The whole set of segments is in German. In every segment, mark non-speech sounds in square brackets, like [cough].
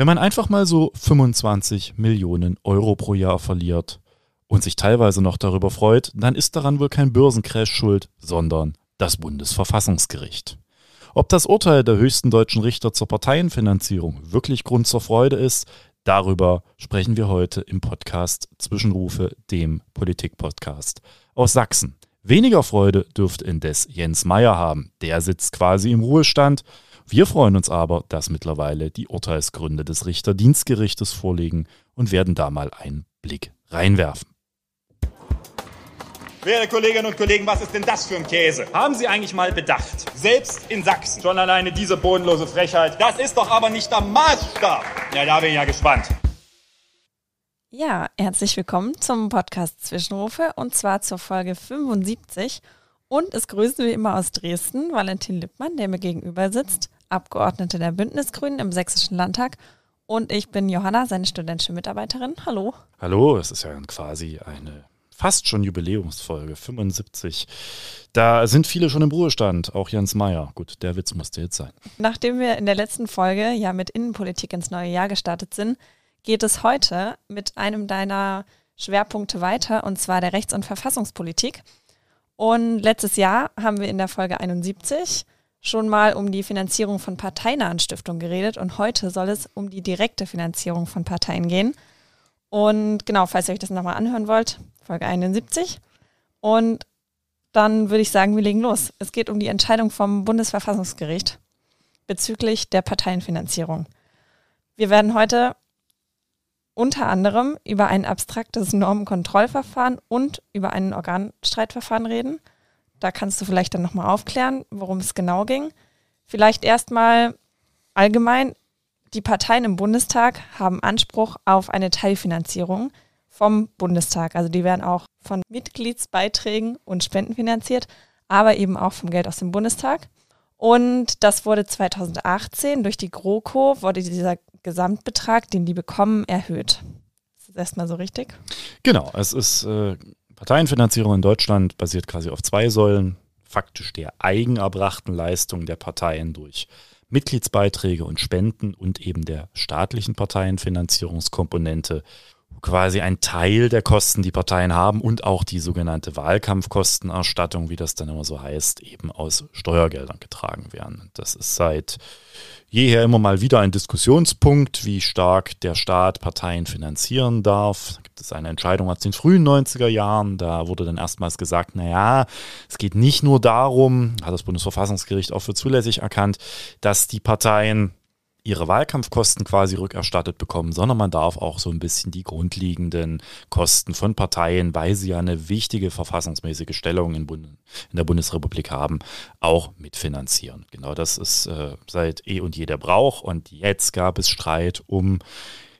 Wenn man einfach mal so 25 Millionen Euro pro Jahr verliert und sich teilweise noch darüber freut, dann ist daran wohl kein Börsencrash schuld, sondern das Bundesverfassungsgericht. Ob das Urteil der höchsten deutschen Richter zur Parteienfinanzierung wirklich Grund zur Freude ist, darüber sprechen wir heute im Podcast Zwischenrufe, dem Politikpodcast aus Sachsen. Weniger Freude dürfte indes Jens Meyer haben. Der sitzt quasi im Ruhestand. Wir freuen uns aber, dass mittlerweile die Urteilsgründe des Richterdienstgerichtes vorliegen und werden da mal einen Blick reinwerfen. Werte Kolleginnen und Kollegen, was ist denn das für ein Käse? Haben Sie eigentlich mal bedacht? Selbst in Sachsen. Schon alleine diese bodenlose Frechheit. Das ist doch aber nicht der Maßstab. Ja, da bin ich ja gespannt. Ja, herzlich willkommen zum Podcast Zwischenrufe und zwar zur Folge 75. Und es grüßen wir immer aus Dresden Valentin Lippmann, der mir gegenüber sitzt, Abgeordnete der Bündnisgrünen im Sächsischen Landtag. Und ich bin Johanna, seine studentische Mitarbeiterin. Hallo. Hallo, es ist ja quasi eine fast schon Jubiläumsfolge, 75. Da sind viele schon im Ruhestand, auch Jens Meyer. Gut, der Witz musste jetzt sein. Nachdem wir in der letzten Folge ja mit Innenpolitik ins neue Jahr gestartet sind, geht es heute mit einem deiner Schwerpunkte weiter, und zwar der Rechts- und Verfassungspolitik. Und letztes Jahr haben wir in der Folge 71 schon mal um die Finanzierung von parteinahen Stiftungen geredet und heute soll es um die direkte Finanzierung von Parteien gehen. Und genau, falls ihr euch das nochmal anhören wollt, Folge 71. Und dann würde ich sagen, wir legen los. Es geht um die Entscheidung vom Bundesverfassungsgericht bezüglich der Parteienfinanzierung. Wir werden heute unter anderem über ein abstraktes Normenkontrollverfahren und über ein Organstreitverfahren reden. Da kannst du vielleicht dann nochmal aufklären, worum es genau ging. Vielleicht erstmal allgemein, die Parteien im Bundestag haben Anspruch auf eine Teilfinanzierung vom Bundestag. Also die werden auch von Mitgliedsbeiträgen und Spenden finanziert, aber eben auch vom Geld aus dem Bundestag. Und das wurde 2018 durch die GroKo, wurde dieser Gesamtbetrag, den die bekommen, erhöht. Ist das erstmal so richtig? Genau, es ist äh, Parteienfinanzierung in Deutschland basiert quasi auf zwei Säulen. Faktisch der eigenerbrachten Leistung der Parteien durch Mitgliedsbeiträge und Spenden und eben der staatlichen Parteienfinanzierungskomponente quasi ein Teil der Kosten, die Parteien haben und auch die sogenannte Wahlkampfkostenerstattung, wie das dann immer so heißt, eben aus Steuergeldern getragen werden. Das ist seit jeher immer mal wieder ein Diskussionspunkt, wie stark der Staat Parteien finanzieren darf. Da gibt es eine Entscheidung aus den frühen 90er Jahren. Da wurde dann erstmals gesagt, naja, es geht nicht nur darum, hat das Bundesverfassungsgericht auch für zulässig erkannt, dass die Parteien ihre Wahlkampfkosten quasi rückerstattet bekommen, sondern man darf auch so ein bisschen die grundlegenden Kosten von Parteien, weil sie ja eine wichtige verfassungsmäßige Stellung in, Bund in der Bundesrepublik haben, auch mitfinanzieren. Genau das ist äh, seit eh und je der Brauch und jetzt gab es Streit um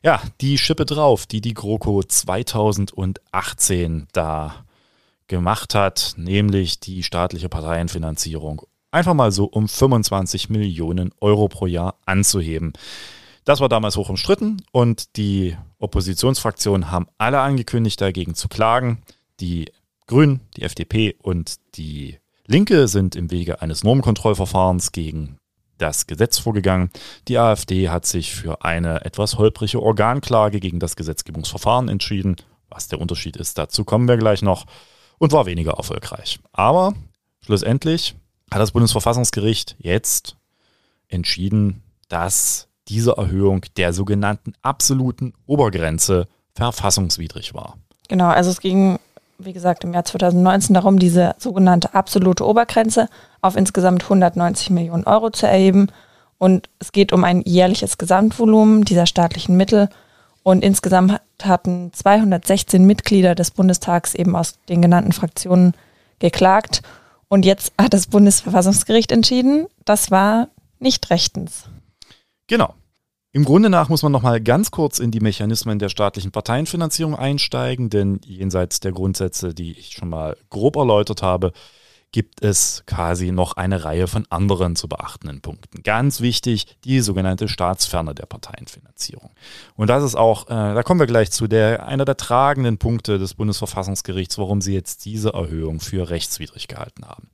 ja, die Schippe drauf, die die GroKo 2018 da gemacht hat, nämlich die staatliche Parteienfinanzierung einfach mal so um 25 Millionen Euro pro Jahr anzuheben. Das war damals hoch umstritten und die Oppositionsfraktionen haben alle angekündigt, dagegen zu klagen. Die Grünen, die FDP und die Linke sind im Wege eines Normenkontrollverfahrens gegen das Gesetz vorgegangen. Die AfD hat sich für eine etwas holprige Organklage gegen das Gesetzgebungsverfahren entschieden. Was der Unterschied ist, dazu kommen wir gleich noch. Und war weniger erfolgreich. Aber schlussendlich hat das Bundesverfassungsgericht jetzt entschieden, dass diese Erhöhung der sogenannten absoluten Obergrenze verfassungswidrig war. Genau, also es ging, wie gesagt, im Jahr 2019 darum, diese sogenannte absolute Obergrenze auf insgesamt 190 Millionen Euro zu erheben. Und es geht um ein jährliches Gesamtvolumen dieser staatlichen Mittel. Und insgesamt hatten 216 Mitglieder des Bundestags eben aus den genannten Fraktionen geklagt. Und jetzt hat das Bundesverfassungsgericht entschieden, das war nicht rechtens. Genau. Im Grunde nach muss man noch mal ganz kurz in die Mechanismen der staatlichen Parteienfinanzierung einsteigen, denn jenseits der Grundsätze, die ich schon mal grob erläutert habe, gibt es quasi noch eine Reihe von anderen zu beachtenden Punkten. Ganz wichtig, die sogenannte Staatsferne der Parteienfinanzierung. Und das ist auch, äh, da kommen wir gleich zu, der, einer der tragenden Punkte des Bundesverfassungsgerichts, warum sie jetzt diese Erhöhung für rechtswidrig gehalten haben.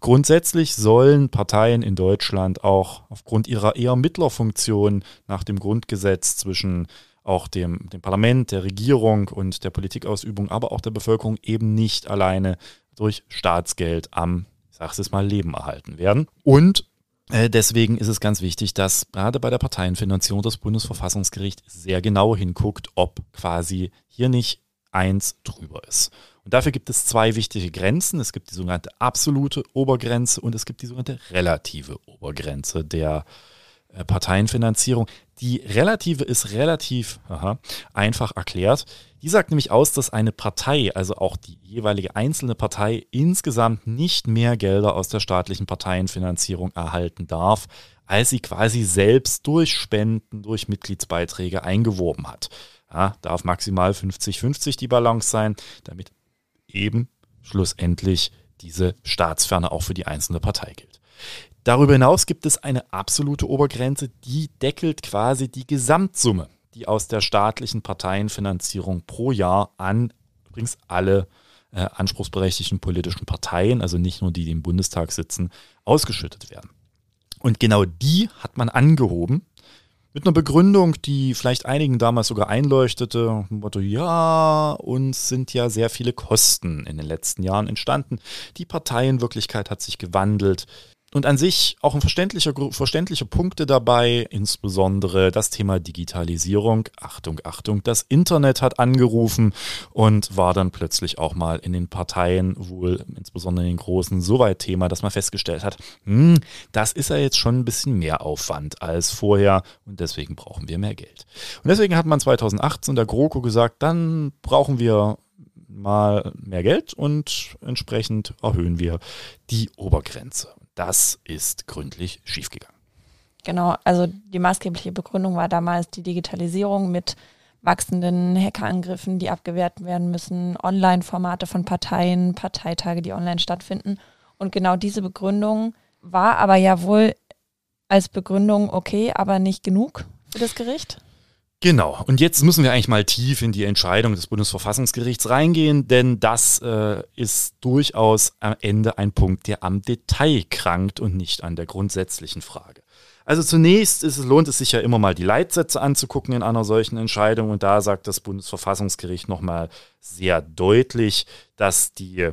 Grundsätzlich sollen Parteien in Deutschland auch aufgrund ihrer eher Mittlerfunktion nach dem Grundgesetz zwischen auch dem, dem Parlament, der Regierung und der Politikausübung, aber auch der Bevölkerung eben nicht alleine durch Staatsgeld am, ich sage es mal, Leben erhalten werden. Und äh, Deswegen ist es ganz wichtig, dass gerade bei der Parteienfinanzierung das Bundesverfassungsgericht sehr genau hinguckt, ob quasi hier nicht eins drüber ist. Und dafür gibt es zwei wichtige Grenzen. Es gibt die sogenannte absolute Obergrenze und es gibt die sogenannte relative Obergrenze der äh, Parteienfinanzierung. Die relative ist relativ aha, einfach erklärt. Die sagt nämlich aus, dass eine Partei, also auch die jeweilige einzelne Partei, insgesamt nicht mehr Gelder aus der staatlichen Parteienfinanzierung erhalten darf, als sie quasi selbst durch Spenden, durch Mitgliedsbeiträge eingeworben hat. Ja, darf maximal 50-50 die Balance sein, damit eben schlussendlich diese Staatsferne auch für die einzelne Partei gilt. Darüber hinaus gibt es eine absolute Obergrenze, die deckelt quasi die Gesamtsumme, die aus der staatlichen Parteienfinanzierung pro Jahr an übrigens alle äh, anspruchsberechtigten politischen Parteien, also nicht nur die, die im Bundestag sitzen, ausgeschüttet werden. Und genau die hat man angehoben mit einer Begründung, die vielleicht einigen damals sogar einleuchtete. Motto, ja, uns sind ja sehr viele Kosten in den letzten Jahren entstanden. Die Parteienwirklichkeit hat sich gewandelt. Und an sich auch ein verständlicher, verständliche Punkte dabei, insbesondere das Thema Digitalisierung. Achtung, Achtung, das Internet hat angerufen und war dann plötzlich auch mal in den Parteien, wohl insbesondere in den großen, so weit Thema, dass man festgestellt hat, hm, das ist ja jetzt schon ein bisschen mehr Aufwand als vorher und deswegen brauchen wir mehr Geld. Und deswegen hat man 2018 der GroKo gesagt, dann brauchen wir mal mehr Geld und entsprechend erhöhen wir die Obergrenze. Das ist gründlich schiefgegangen. Genau, also die maßgebliche Begründung war damals die Digitalisierung mit wachsenden Hackerangriffen, die abgewehrt werden müssen, Online-Formate von Parteien, Parteitage, die online stattfinden. Und genau diese Begründung war aber ja wohl als Begründung okay, aber nicht genug für das Gericht. Genau. Und jetzt müssen wir eigentlich mal tief in die Entscheidung des Bundesverfassungsgerichts reingehen, denn das äh, ist durchaus am Ende ein Punkt, der am Detail krankt und nicht an der grundsätzlichen Frage. Also zunächst es, lohnt es sich ja immer mal die Leitsätze anzugucken in einer solchen Entscheidung und da sagt das Bundesverfassungsgericht nochmal sehr deutlich, dass die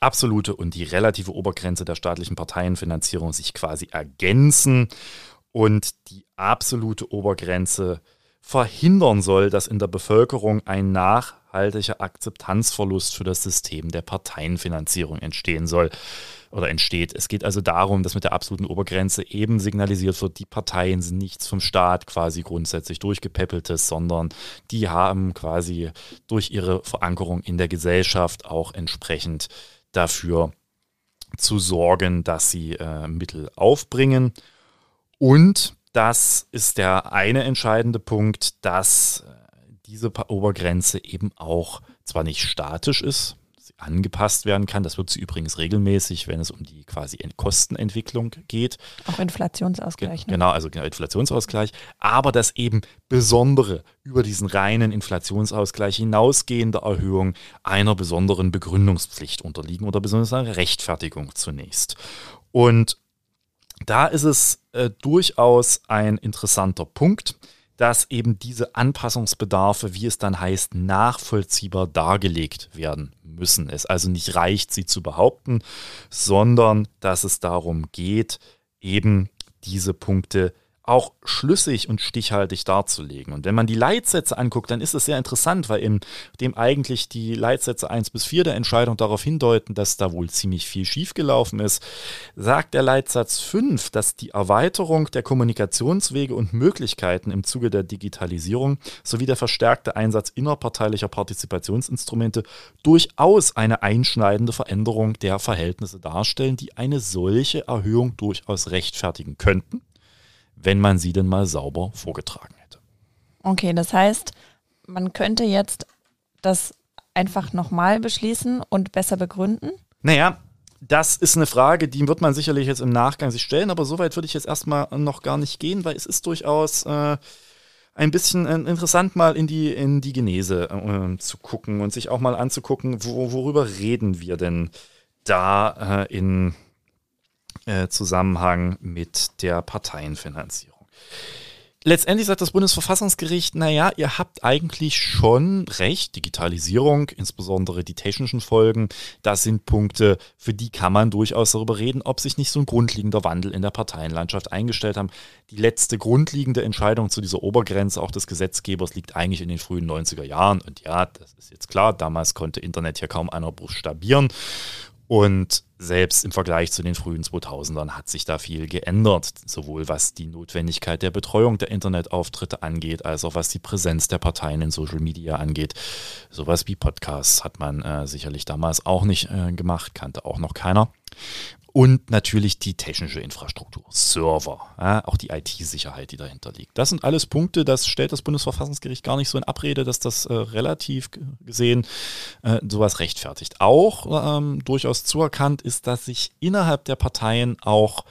absolute und die relative Obergrenze der staatlichen Parteienfinanzierung sich quasi ergänzen und die absolute Obergrenze verhindern soll, dass in der Bevölkerung ein nachhaltiger Akzeptanzverlust für das System der Parteienfinanzierung entstehen soll oder entsteht. Es geht also darum, dass mit der absoluten Obergrenze eben signalisiert wird, die Parteien sind nichts vom Staat quasi grundsätzlich durchgepäppeltes, sondern die haben quasi durch ihre Verankerung in der Gesellschaft auch entsprechend dafür zu sorgen, dass sie äh, Mittel aufbringen. Und das ist der eine entscheidende Punkt, dass äh, diese Obergrenze eben auch zwar nicht statisch ist, sie angepasst werden kann. Das wird sie übrigens regelmäßig, wenn es um die quasi Kostenentwicklung geht. Auch Inflationsausgleich. Ne? Genau, also genau, Inflationsausgleich. Aber dass eben besondere über diesen reinen Inflationsausgleich hinausgehende Erhöhung einer besonderen Begründungspflicht unterliegen oder besonders einer Rechtfertigung zunächst. Und da ist es äh, durchaus ein interessanter Punkt, dass eben diese Anpassungsbedarfe, wie es dann heißt, nachvollziehbar dargelegt werden müssen. Es also nicht reicht, sie zu behaupten, sondern dass es darum geht, eben diese Punkte auch schlüssig und stichhaltig darzulegen. Und wenn man die Leitsätze anguckt, dann ist es sehr interessant, weil in dem eigentlich die Leitsätze 1 bis 4 der Entscheidung darauf hindeuten, dass da wohl ziemlich viel schiefgelaufen ist, sagt der Leitsatz 5, dass die Erweiterung der Kommunikationswege und Möglichkeiten im Zuge der Digitalisierung sowie der verstärkte Einsatz innerparteilicher Partizipationsinstrumente durchaus eine einschneidende Veränderung der Verhältnisse darstellen, die eine solche Erhöhung durchaus rechtfertigen könnten wenn man sie denn mal sauber vorgetragen hätte. Okay, das heißt, man könnte jetzt das einfach nochmal beschließen und besser begründen? Naja, das ist eine Frage, die wird man sicherlich jetzt im Nachgang sich stellen, aber soweit würde ich jetzt erstmal noch gar nicht gehen, weil es ist durchaus äh, ein bisschen äh, interessant, mal in die, in die Genese äh, zu gucken und sich auch mal anzugucken, wo, worüber reden wir denn da äh, in äh, Zusammenhang mit der Parteienfinanzierung letztendlich sagt das Bundesverfassungsgericht, naja, ihr habt eigentlich schon recht, Digitalisierung, insbesondere die technischen Folgen, das sind Punkte, für die kann man durchaus darüber reden, ob sich nicht so ein grundlegender Wandel in der Parteienlandschaft eingestellt haben. Die letzte grundlegende Entscheidung zu dieser Obergrenze auch des Gesetzgebers liegt eigentlich in den frühen 90er Jahren. Und ja, das ist jetzt klar, damals konnte Internet hier kaum einer buchstabieren. Und selbst im Vergleich zu den frühen 2000ern hat sich da viel geändert, sowohl was die Notwendigkeit der Betreuung der Internetauftritte angeht, als auch was die Präsenz der Parteien in Social Media angeht. Sowas wie Podcasts hat man äh, sicherlich damals auch nicht äh, gemacht, kannte auch noch keiner und natürlich die technische Infrastruktur, Server, ja, auch die IT-Sicherheit, die dahinter liegt. Das sind alles Punkte, das stellt das Bundesverfassungsgericht gar nicht so in Abrede, dass das äh, relativ gesehen äh, sowas rechtfertigt. Auch ähm, durchaus zuerkannt ist, dass sich innerhalb der Parteien auch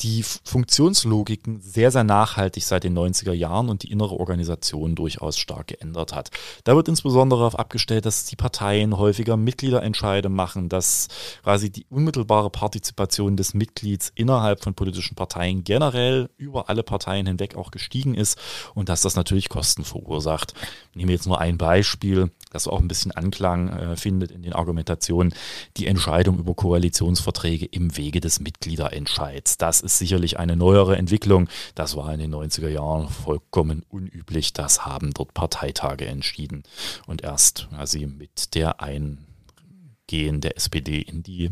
die Funktionslogiken sehr, sehr nachhaltig seit den 90er Jahren und die innere Organisation durchaus stark geändert hat. Da wird insbesondere darauf abgestellt, dass die Parteien häufiger Mitgliederentscheide machen, dass quasi die unmittelbare Partizipation des Mitglieds innerhalb von politischen Parteien generell über alle Parteien hinweg auch gestiegen ist und dass das natürlich Kosten verursacht. Ich nehme jetzt nur ein Beispiel das auch ein bisschen Anklang äh, findet in den Argumentationen, die Entscheidung über Koalitionsverträge im Wege des Mitgliederentscheids. Das ist sicherlich eine neuere Entwicklung. Das war in den 90er Jahren vollkommen unüblich. Das haben dort Parteitage entschieden. Und erst quasi mit der Eingehen der SPD in die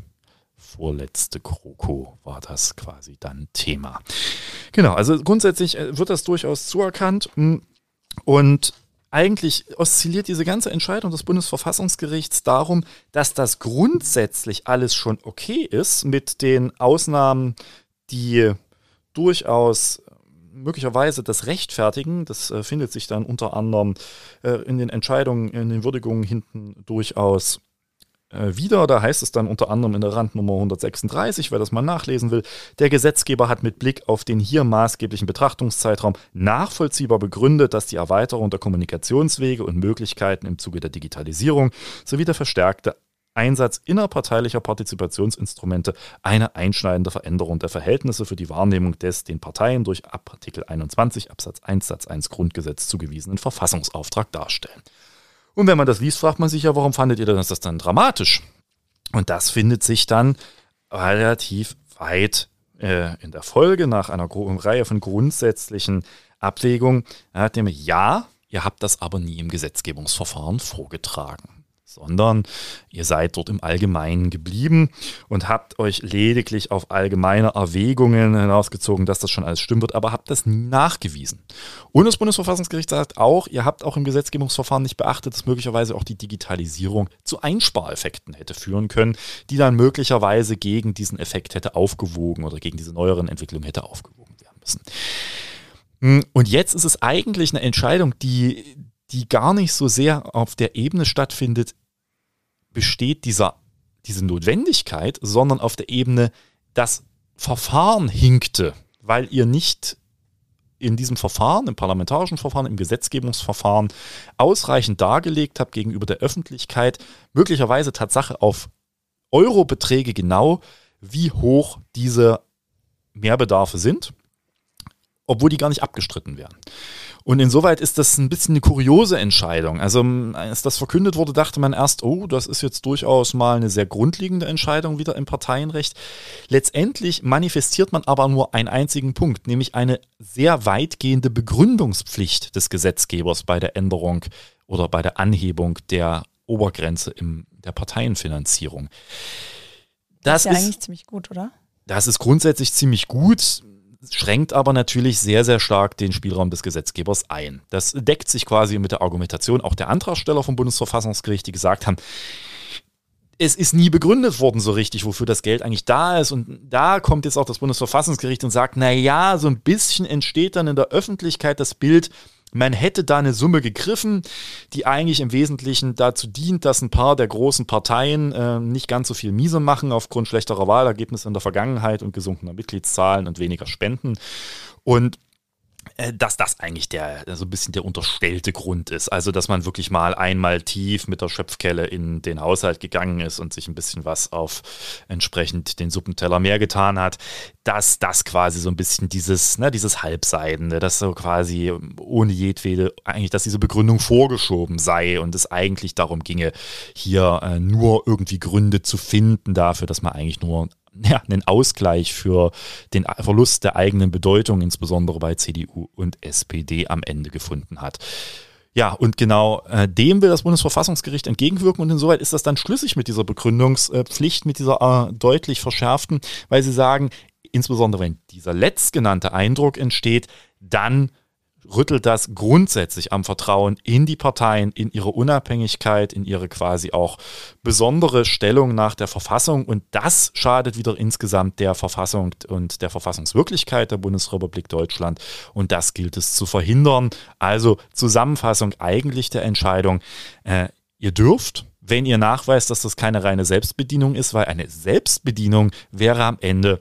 vorletzte Kroko war das quasi dann Thema. Genau, also grundsätzlich äh, wird das durchaus zuerkannt. Und eigentlich oszilliert diese ganze Entscheidung des Bundesverfassungsgerichts darum, dass das grundsätzlich alles schon okay ist mit den Ausnahmen, die durchaus möglicherweise das rechtfertigen. Das äh, findet sich dann unter anderem äh, in den Entscheidungen, in den Würdigungen hinten durchaus äh, wieder. Da heißt es dann unter anderem in der Randnummer 136, wer das mal nachlesen will, der Gesetzgeber hat mit Blick auf den hier maßgeblichen Betrachtungszeitraum nachvollziehbar begründet, dass die Erweiterung der Kommunikationswege und Möglichkeiten im Zuge der Digitalisierung sowie der verstärkte Einsatz innerparteilicher Partizipationsinstrumente eine einschneidende Veränderung der Verhältnisse für die Wahrnehmung des den Parteien durch Artikel 21 Absatz 1 Satz 1 Grundgesetz zugewiesenen Verfassungsauftrag darstellen. Und wenn man das liest, fragt man sich ja, warum fandet ihr denn das dann dramatisch? Und das findet sich dann relativ weit äh, in der Folge nach einer Reihe von grundsätzlichen Abwägungen. Ja, ja, ihr habt das aber nie im Gesetzgebungsverfahren vorgetragen sondern ihr seid dort im Allgemeinen geblieben und habt euch lediglich auf allgemeine Erwägungen hinausgezogen, dass das schon alles stimmen wird, aber habt das nie nachgewiesen. Und das Bundesverfassungsgericht sagt auch, ihr habt auch im Gesetzgebungsverfahren nicht beachtet, dass möglicherweise auch die Digitalisierung zu Einspareffekten hätte führen können, die dann möglicherweise gegen diesen Effekt hätte aufgewogen oder gegen diese neueren Entwicklungen hätte aufgewogen werden müssen. Hm, und jetzt ist es eigentlich eine Entscheidung, die, die gar nicht so sehr auf der Ebene stattfindet, besteht dieser, diese Notwendigkeit, sondern auf der Ebene, das Verfahren hinkte, weil ihr nicht in diesem Verfahren, im parlamentarischen Verfahren, im Gesetzgebungsverfahren ausreichend dargelegt habt gegenüber der Öffentlichkeit, möglicherweise Tatsache auf Eurobeträge genau, wie hoch diese Mehrbedarfe sind, obwohl die gar nicht abgestritten werden. Und insoweit ist das ein bisschen eine kuriose Entscheidung. Also als das verkündet wurde, dachte man erst, oh, das ist jetzt durchaus mal eine sehr grundlegende Entscheidung wieder im Parteienrecht. Letztendlich manifestiert man aber nur einen einzigen Punkt, nämlich eine sehr weitgehende Begründungspflicht des Gesetzgebers bei der Änderung oder bei der Anhebung der Obergrenze in der Parteienfinanzierung. Das, das ist ja eigentlich ziemlich gut, oder? Das ist grundsätzlich ziemlich gut schränkt aber natürlich sehr, sehr stark den Spielraum des Gesetzgebers ein. Das deckt sich quasi mit der Argumentation auch der Antragsteller vom Bundesverfassungsgericht, die gesagt haben, es ist nie begründet worden so richtig, wofür das Geld eigentlich da ist. Und da kommt jetzt auch das Bundesverfassungsgericht und sagt, na ja, so ein bisschen entsteht dann in der Öffentlichkeit das Bild, Man hätte da eine Summe gegriffen, die eigentlich im Wesentlichen dazu dient, dass ein paar der großen Parteien äh, nicht ganz so viel miese machen aufgrund schlechterer Wahlergebnisse in der Vergangenheit und gesunkener Mitgliedszahlen und weniger Spenden. Und dass das eigentlich der so ein bisschen der unterstellte Grund ist. Also, dass man wirklich mal einmal tief mit der Schöpfkelle in den Haushalt gegangen ist und sich ein bisschen was auf entsprechend den Suppenteller mehr getan hat, dass das quasi so ein bisschen dieses, ne, dieses Halbseidende, dass so quasi ohne jedwede, eigentlich, dass diese Begründung vorgeschoben sei und es eigentlich darum ginge, hier äh, nur irgendwie Gründe zu finden dafür, dass man eigentlich nur [laughs] ja, einen Ausgleich für den Verlust der eigenen Bedeutung, insbesondere bei CDU und SPD, am Ende gefunden hat. Ja, und genau äh, dem will das Bundesverfassungsgericht entgegenwirken und insoweit ist das dann schlüssig mit dieser Begründungspflicht, mit dieser äh, deutlich verschärften, weil sie sagen, insbesondere wenn dieser letztgenannte Eindruck entsteht, dann rüttelt das grundsätzlich am Vertrauen in die Parteien, in ihre Unabhängigkeit, in ihre quasi auch besondere Stellung nach der Verfassung. Und das schadet wieder insgesamt der Verfassung und der Verfassungswirklichkeit der Bundesrepublik Deutschland. Und das gilt es zu verhindern. Also Zusammenfassung eigentlich der Entscheidung. Äh, ihr dürft, wenn ihr nachweist, dass das keine reine Selbstbedienung ist, weil eine Selbstbedienung wäre am Ende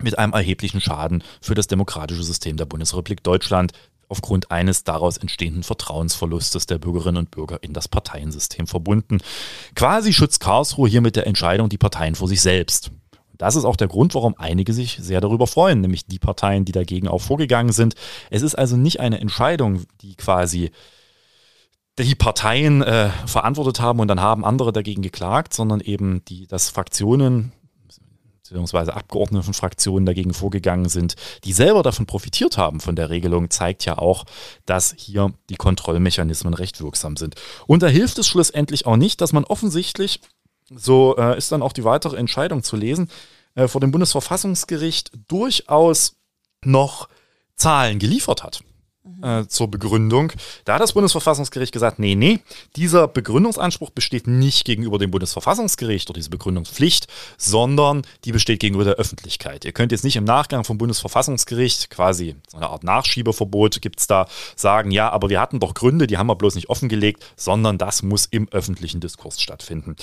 mit einem erheblichen Schaden für das demokratische System der Bundesrepublik Deutschland aufgrund eines daraus entstehenden Vertrauensverlustes der Bürgerinnen und Bürger in das Parteiensystem verbunden. Quasi schützt Karlsruhe hier mit der Entscheidung die Parteien vor sich selbst. Das ist auch der Grund, warum einige sich sehr darüber freuen, nämlich die Parteien, die dagegen auch vorgegangen sind. Es ist also nicht eine Entscheidung, die quasi die Parteien äh, verantwortet haben und dann haben andere dagegen geklagt, sondern eben die, dass Fraktionen beziehungsweise Abgeordnete von Fraktionen dagegen vorgegangen sind, die selber davon profitiert haben von der Regelung, zeigt ja auch, dass hier die Kontrollmechanismen recht wirksam sind. Und da hilft es schlussendlich auch nicht, dass man offensichtlich, so äh, ist dann auch die weitere Entscheidung zu lesen, äh, vor dem Bundesverfassungsgericht durchaus noch Zahlen geliefert hat äh, zur Begründung. Da hat das Bundesverfassungsgericht gesagt, nee, nee, dieser Begründungsanspruch besteht nicht gegenüber dem Bundesverfassungsgericht oder diese Begründungspflicht, sondern die besteht gegenüber der Öffentlichkeit. Ihr könnt jetzt nicht im Nachgang vom Bundesverfassungsgericht, quasi so eine Art Nachschiebeverbot gibt es da, sagen, ja, aber wir hatten doch Gründe, die haben wir bloß nicht offengelegt, sondern das muss im öffentlichen Diskurs stattfinden.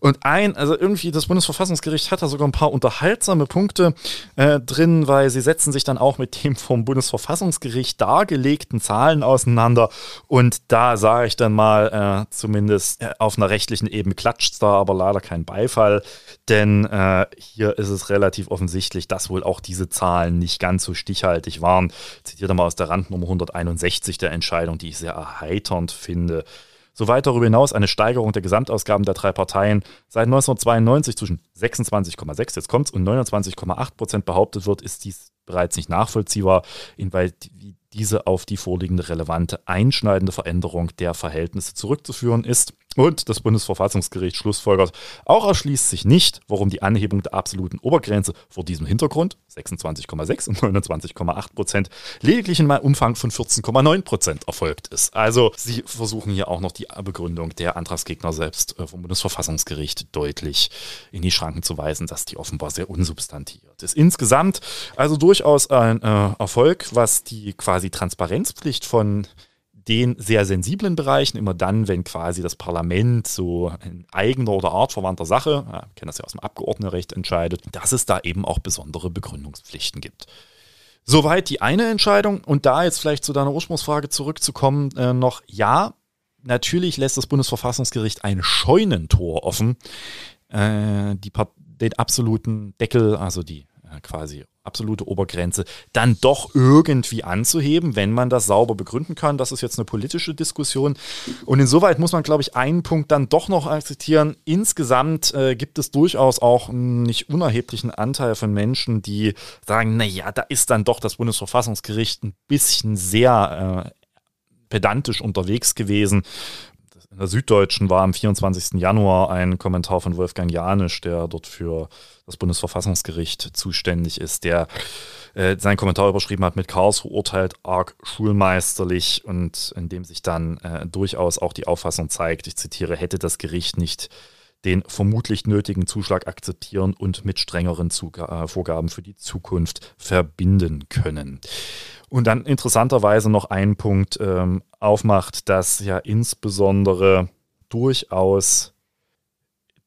Und ein, also irgendwie das Bundesverfassungsgericht hat da sogar ein paar unterhaltsame Punkte äh, drin, weil sie setzen sich dann auch mit dem vom Bundesverfassungsgericht dargelegten gelegten Zahlen auseinander. Und da sage ich dann mal, äh, zumindest äh, auf einer rechtlichen Ebene klatscht es da, aber leider kein Beifall. Denn äh, hier ist es relativ offensichtlich, dass wohl auch diese Zahlen nicht ganz so stichhaltig waren. Zitiert mal aus der Randnummer 161 der Entscheidung, die ich sehr erheiternd finde. Soweit darüber hinaus eine Steigerung der Gesamtausgaben der drei Parteien seit 1992 zwischen 26,6 jetzt kommt's und 29,8 Prozent behauptet wird, ist dies bereits nicht nachvollziehbar, inwieweit diese auf die vorliegende relevante einschneidende Veränderung der Verhältnisse zurückzuführen ist. Und das Bundesverfassungsgericht schlussfolgert, auch erschließt sich nicht, warum die Anhebung der absoluten Obergrenze vor diesem Hintergrund 26,6 und 29,8 Prozent lediglich in einem Umfang von 14,9 Prozent erfolgt ist. Also sie versuchen hier auch noch die Begründung der Antragsgegner selbst äh, vom Bundesverfassungsgericht deutlich in die Schranken zu weisen, dass die offenbar sehr unsubstantiert ist. Insgesamt also durchaus ein äh, Erfolg, was die quasi Transparenzpflicht von den sehr sensiblen Bereichen, immer dann, wenn quasi das Parlament so in eigener oder artverwandter Sache, ja, kennen das ja aus dem Abgeordnetenrecht, entscheidet, dass es da eben auch besondere Begründungspflichten gibt. Soweit die eine Entscheidung. Und da jetzt vielleicht zu deiner Ursprungsfrage zurückzukommen, äh, noch ja, natürlich lässt das Bundesverfassungsgericht ein Scheunentor offen, äh, die, den absoluten Deckel, also die äh, quasi absolute Obergrenze dann doch irgendwie anzuheben, wenn man das sauber begründen kann. Das ist jetzt eine politische Diskussion. Und insoweit muss man, glaube ich, einen Punkt dann doch noch akzeptieren. Insgesamt äh, gibt es durchaus auch einen nicht unerheblichen Anteil von Menschen, die sagen, naja, da ist dann doch das Bundesverfassungsgericht ein bisschen sehr äh, pedantisch unterwegs gewesen in der Süddeutschen war am 24. Januar ein Kommentar von Wolfgang Janisch, der dort für das Bundesverfassungsgericht zuständig ist, der äh, seinen Kommentar überschrieben hat mit Karlsruhe urteilt arg schulmeisterlich und in dem sich dann äh, durchaus auch die Auffassung zeigt, ich zitiere, hätte das Gericht nicht den vermutlich nötigen Zuschlag akzeptieren und mit strengeren Zug äh, Vorgaben für die Zukunft verbinden können. Und dann interessanterweise noch einen Punkt ähm, aufmacht, dass ja insbesondere durchaus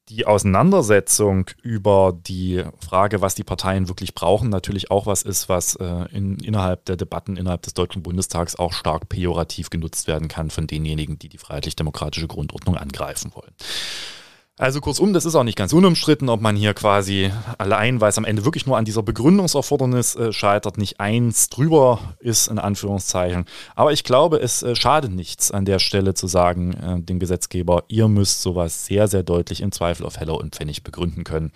die Auseinandersetzung über die Frage, was die Parteien wirklich brauchen, natürlich auch was ist, was äh, in, innerhalb der Debatten innerhalb des Deutschen Bundestags auch stark pejorativ genutzt werden kann von denjenigen, die die freiheitlich-demokratische Grundordnung angreifen wollen. Also kurzum, das ist auch nicht ganz unumstritten, ob man hier quasi allein, weil es am Ende wirklich nur an dieser Begründungserfordernis äh, scheitert, nicht eins drüber ist, in Anführungszeichen. Aber ich glaube, es äh, schadet nichts an der Stelle zu sagen, äh, dem Gesetzgeber, ihr müsst sowas sehr, sehr deutlich im Zweifel auf Heller und Pfennig begründen können.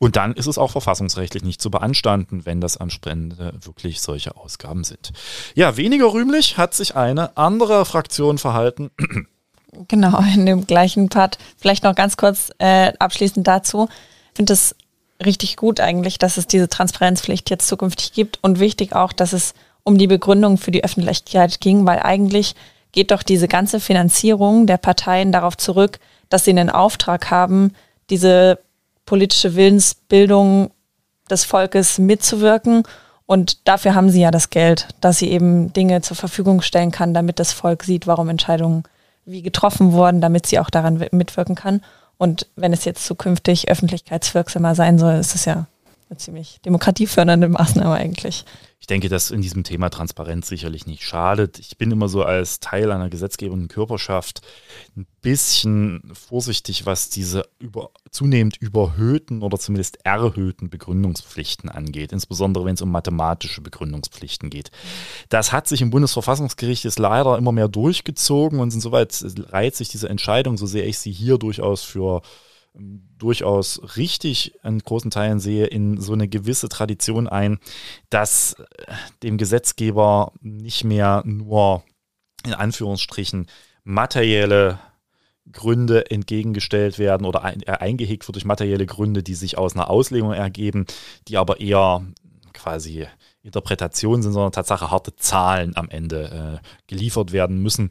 Und dann ist es auch verfassungsrechtlich nicht zu beanstanden, wenn das am Ende wirklich solche Ausgaben sind. Ja, weniger rühmlich hat sich eine andere Fraktion verhalten. Genau, [laughs] in dem gleichen Part. Vielleicht noch ganz kurz äh, abschließend dazu. Ich finde es richtig gut eigentlich, dass es diese Transparenzpflicht jetzt zukünftig gibt und wichtig auch, dass es um die Begründung für die Öffentlichkeit ging, weil eigentlich geht doch diese ganze Finanzierung der Parteien darauf zurück, dass sie einen Auftrag haben, diese politische Willensbildung des Volkes mitzuwirken. Und dafür haben sie ja das Geld, dass sie eben Dinge zur Verfügung stellen kann, damit das Volk sieht, warum Entscheidungen wie getroffen wurden, damit sie auch daran mitwirken kann. Und wenn es jetzt zukünftig öffentlichkeitswirksamer sein soll, ist es ja eine ziemlich demokratiefördernde Maßnahme eigentlich. Ich denke, dass in diesem Thema Transparenz sicherlich nicht schadet. Ich bin immer so als Teil einer gesetzgebenden Körperschaft ein bisschen vorsichtig, was diese über, zunehmend überhöhten oder zumindest erhöhten Begründungspflichten angeht, insbesondere wenn es um mathematische Begründungspflichten geht. Das hat sich im Bundesverfassungsgericht jetzt leider immer mehr durchgezogen und insoweit reiht sich diese Entscheidung, so sehe ich sie hier durchaus für durchaus richtig in großen Teilen sehe, in so eine gewisse Tradition ein, dass äh, dem Gesetzgeber nicht mehr nur in Anführungsstrichen materielle Gründe entgegengestellt werden oder eingehegt wird durch materielle Gründe, die sich aus einer Auslegung ergeben, die aber eher quasi Interpretationen sind, sondern Tatsache harte Zahlen am Ende äh, geliefert werden müssen.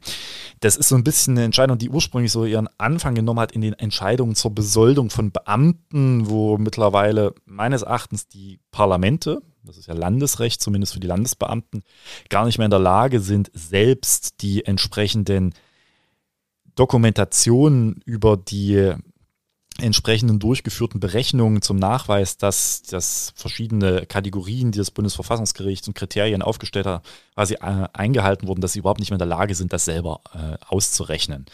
Das ist so ein bisschen eine Entscheidung, die ursprünglich so ihren Anfang genommen hat in den Entscheidungen zur Besoldung von Beamten, wo mittlerweile meines Erachtens die Parlamente, das ist ja Landesrecht, zumindest für die Landesbeamten, gar nicht mehr in der Lage sind, selbst die entsprechenden Dokumentationen über die entsprechenden durchgeführten Berechnungen zum Nachweis, dass, dass verschiedene Kategorien, die das Bundesverfassungsgericht und Kriterien aufgestellt hat, quasi äh, eingehalten wurden, dass sie überhaupt nicht mehr in der Lage sind, das selber äh, auszurechnen.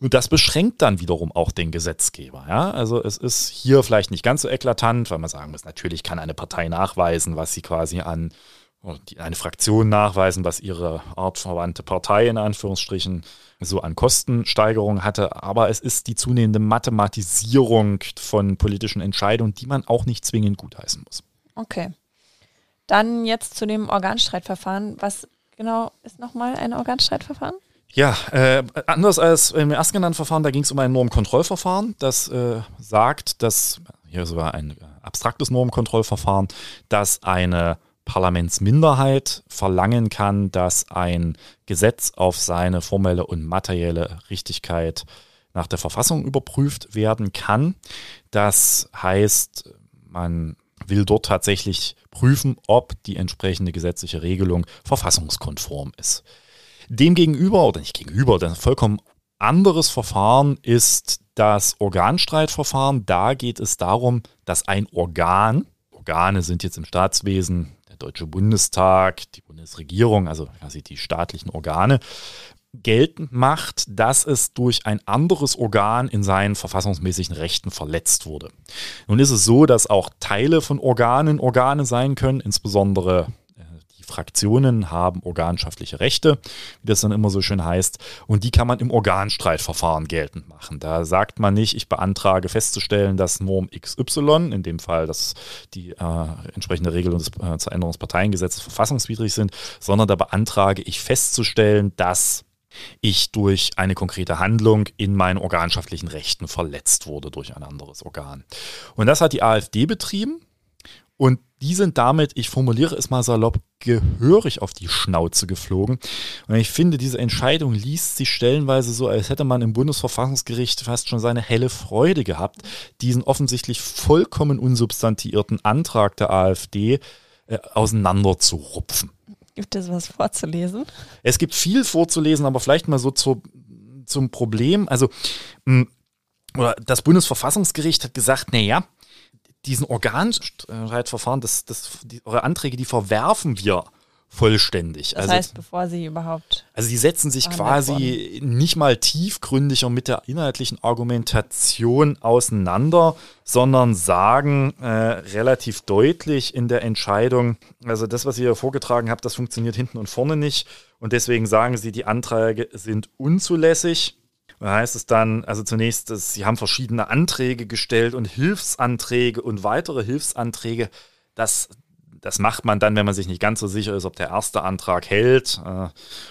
Und das beschränkt dann wiederum auch den Gesetzgeber. Ja? Also es ist hier vielleicht nicht ganz so eklatant, weil man sagen muss, natürlich kann eine Partei nachweisen, was sie quasi an eine Fraktion nachweisen, was ihre artverwandte Partei in Anführungsstrichen so an Kostensteigerung hatte. Aber es ist die zunehmende Mathematisierung von politischen Entscheidungen, die man auch nicht zwingend gutheißen muss. Okay. Dann jetzt zu dem Organstreitverfahren. Was genau ist nochmal ein Organstreitverfahren? Ja, äh, anders als im erstgenannten Verfahren, da ging es um ein Normkontrollverfahren, das äh, sagt, dass, hier sogar ein abstraktes Normkontrollverfahren, dass eine Parlamentsminderheit verlangen kann, dass ein Gesetz auf seine formelle und materielle Richtigkeit nach der Verfassung überprüft werden kann. Das heißt, man will dort tatsächlich prüfen, ob die entsprechende gesetzliche Regelung verfassungskonform ist. Demgegenüber, oder nicht gegenüber, ein vollkommen anderes Verfahren ist das Organstreitverfahren. Da geht es darum, dass ein Organ, Organe sind jetzt im Staatswesen Deutsche Bundestag, die Bundesregierung, also quasi die staatlichen Organe, geltend macht, dass es durch ein anderes Organ in seinen verfassungsmäßigen Rechten verletzt wurde. Nun ist es so, dass auch Teile von Organen Organe sein können, insbesondere Fraktionen haben organschaftliche Rechte, wie das dann immer so schön heißt, und die kann man im Organstreitverfahren geltend machen. Da sagt man nicht, ich beantrage festzustellen, dass Norm XY, in dem Fall, dass die äh, entsprechende Regelung des äh, zur Änderung des Parteiengesetzes verfassungswidrig sind, sondern da beantrage ich festzustellen, dass ich durch eine konkrete Handlung in meinen organschaftlichen Rechten verletzt wurde durch ein anderes Organ. Und das hat die AfD betrieben. Und die sind damit, ich formuliere es mal salopp, gehörig auf die Schnauze geflogen. Und ich finde, diese Entscheidung liest sich stellenweise so, als hätte man im Bundesverfassungsgericht fast schon seine helle Freude gehabt, diesen offensichtlich vollkommen unsubstantiierten Antrag der AfD äh, auseinander Gibt es was vorzulesen? Es gibt viel vorzulesen, aber vielleicht mal so zu, zum Problem. Also, mh, oder das Bundesverfassungsgericht hat gesagt, naja, diesen Organstreitverfahren, das, das, die, eure Anträge, die verwerfen wir vollständig. Das also, heißt, bevor sie überhaupt. Also die setzen sich quasi worden. nicht mal tiefgründiger mit der inhaltlichen Argumentation auseinander, sondern sagen äh, relativ deutlich in der Entscheidung, also das, was ihr hier vorgetragen habt, das funktioniert hinten und vorne nicht. Und deswegen sagen sie, die Anträge sind unzulässig. Da heißt es dann, also zunächst, dass sie haben verschiedene Anträge gestellt und Hilfsanträge und weitere Hilfsanträge. Das, das macht man dann, wenn man sich nicht ganz so sicher ist, ob der erste Antrag hält äh,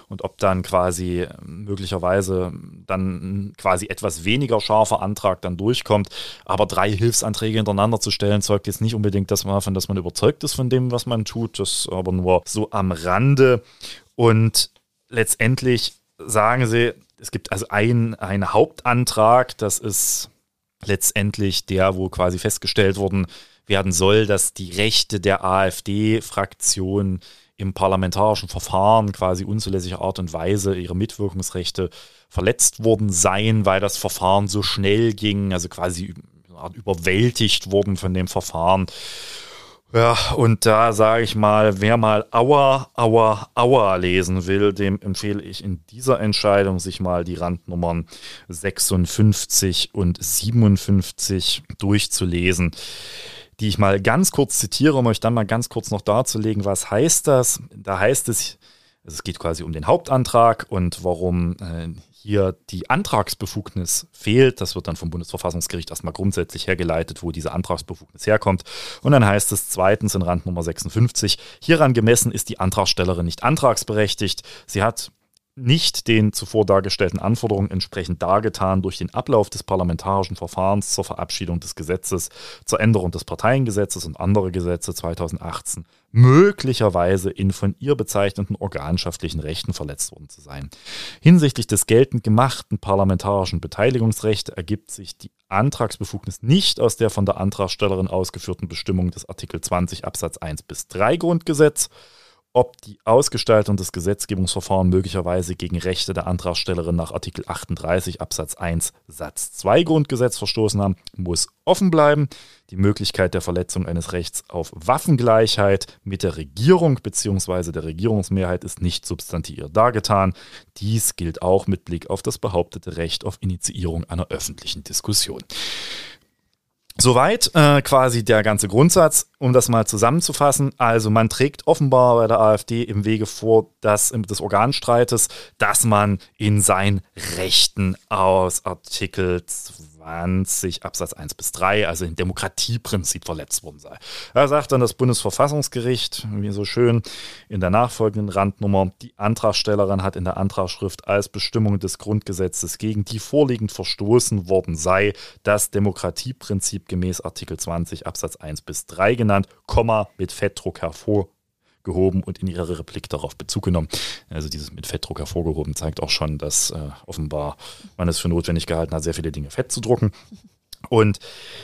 und ob dann quasi möglicherweise dann quasi etwas weniger scharfer Antrag dann durchkommt. Aber drei Hilfsanträge hintereinander zu stellen, zeugt jetzt nicht unbedingt davon, dass man überzeugt ist von dem, was man tut. Das aber nur so am Rande. Und letztendlich sagen sie, es gibt also einen, Hauptantrag, das ist letztendlich der, wo quasi festgestellt worden werden soll, dass die Rechte der AfD-Fraktion im parlamentarischen Verfahren quasi unzulässiger Art und Weise ihre Mitwirkungsrechte verletzt worden seien, weil das Verfahren so schnell ging, also quasi überwältigt wurden von dem Verfahren. Ja, und da sage ich mal, wer mal Aua, Aua, Aua lesen will, dem empfehle ich in dieser Entscheidung sich mal die Randnummern 56 und 57 durchzulesen, die ich mal ganz kurz zitiere, um euch dann mal ganz kurz noch darzulegen, was heißt das? Da heißt es, es geht quasi um den Hauptantrag und warum äh, hier die Antragsbefugnis fehlt. Das wird dann vom Bundesverfassungsgericht erstmal grundsätzlich hergeleitet, wo diese Antragsbefugnis herkommt. Und dann heißt es zweitens in Randnummer 56, hieran gemessen ist die Antragstellerin nicht antragsberechtigt. Sie hat nicht den zuvor dargestellten Anforderungen entsprechend dargetan durch den Ablauf des parlamentarischen Verfahrens zur Verabschiedung des Gesetzes, zur Änderung des Parteiengesetzes und andere Gesetze 2018 möglicherweise in von ihr bezeichneten organschaftlichen Rechten verletzt worden zu sein. Hinsichtlich des geltend gemachten parlamentarischen Beteiligungsrechts ergibt sich die Antragsbefugnis nicht aus der von der Antragstellerin ausgeführten Bestimmung des Artikel 20 Absatz 1 bis 3 Grundgesetz, ob die Ausgestaltung des Gesetzgebungsverfahrens möglicherweise gegen Rechte der Antragstellerin nach Artikel 38 Absatz 1 Satz 2 Grundgesetz verstoßen haben, muss offen bleiben. Die Möglichkeit der Verletzung eines Rechts auf Waffengleichheit mit der Regierung bzw. der Regierungsmehrheit ist nicht substantiiert dargetan. Dies gilt auch mit Blick auf das behauptete Recht auf Initiierung einer öffentlichen Diskussion. Soweit äh, quasi der ganze Grundsatz, um das mal zusammenzufassen. Also man trägt offenbar bei der AfD im Wege vor dass, des Organstreites, dass man in seinen Rechten aus Artikel 20 Absatz 1 bis 3, also im Demokratieprinzip verletzt worden sei. Da sagt dann das Bundesverfassungsgericht, wie so schön in der nachfolgenden Randnummer, die Antragstellerin hat in der Antragsschrift als Bestimmung des Grundgesetzes gegen die vorliegend verstoßen worden sei, das Demokratieprinzip gemäß Artikel 20 Absatz 1 bis 3 genannt, Komma mit Fettdruck hervor gehoben und in ihrer Replik darauf Bezug genommen. Also dieses mit Fettdruck hervorgehoben zeigt auch schon, dass äh, offenbar man es für notwendig gehalten hat, sehr viele Dinge fett zu drucken. Und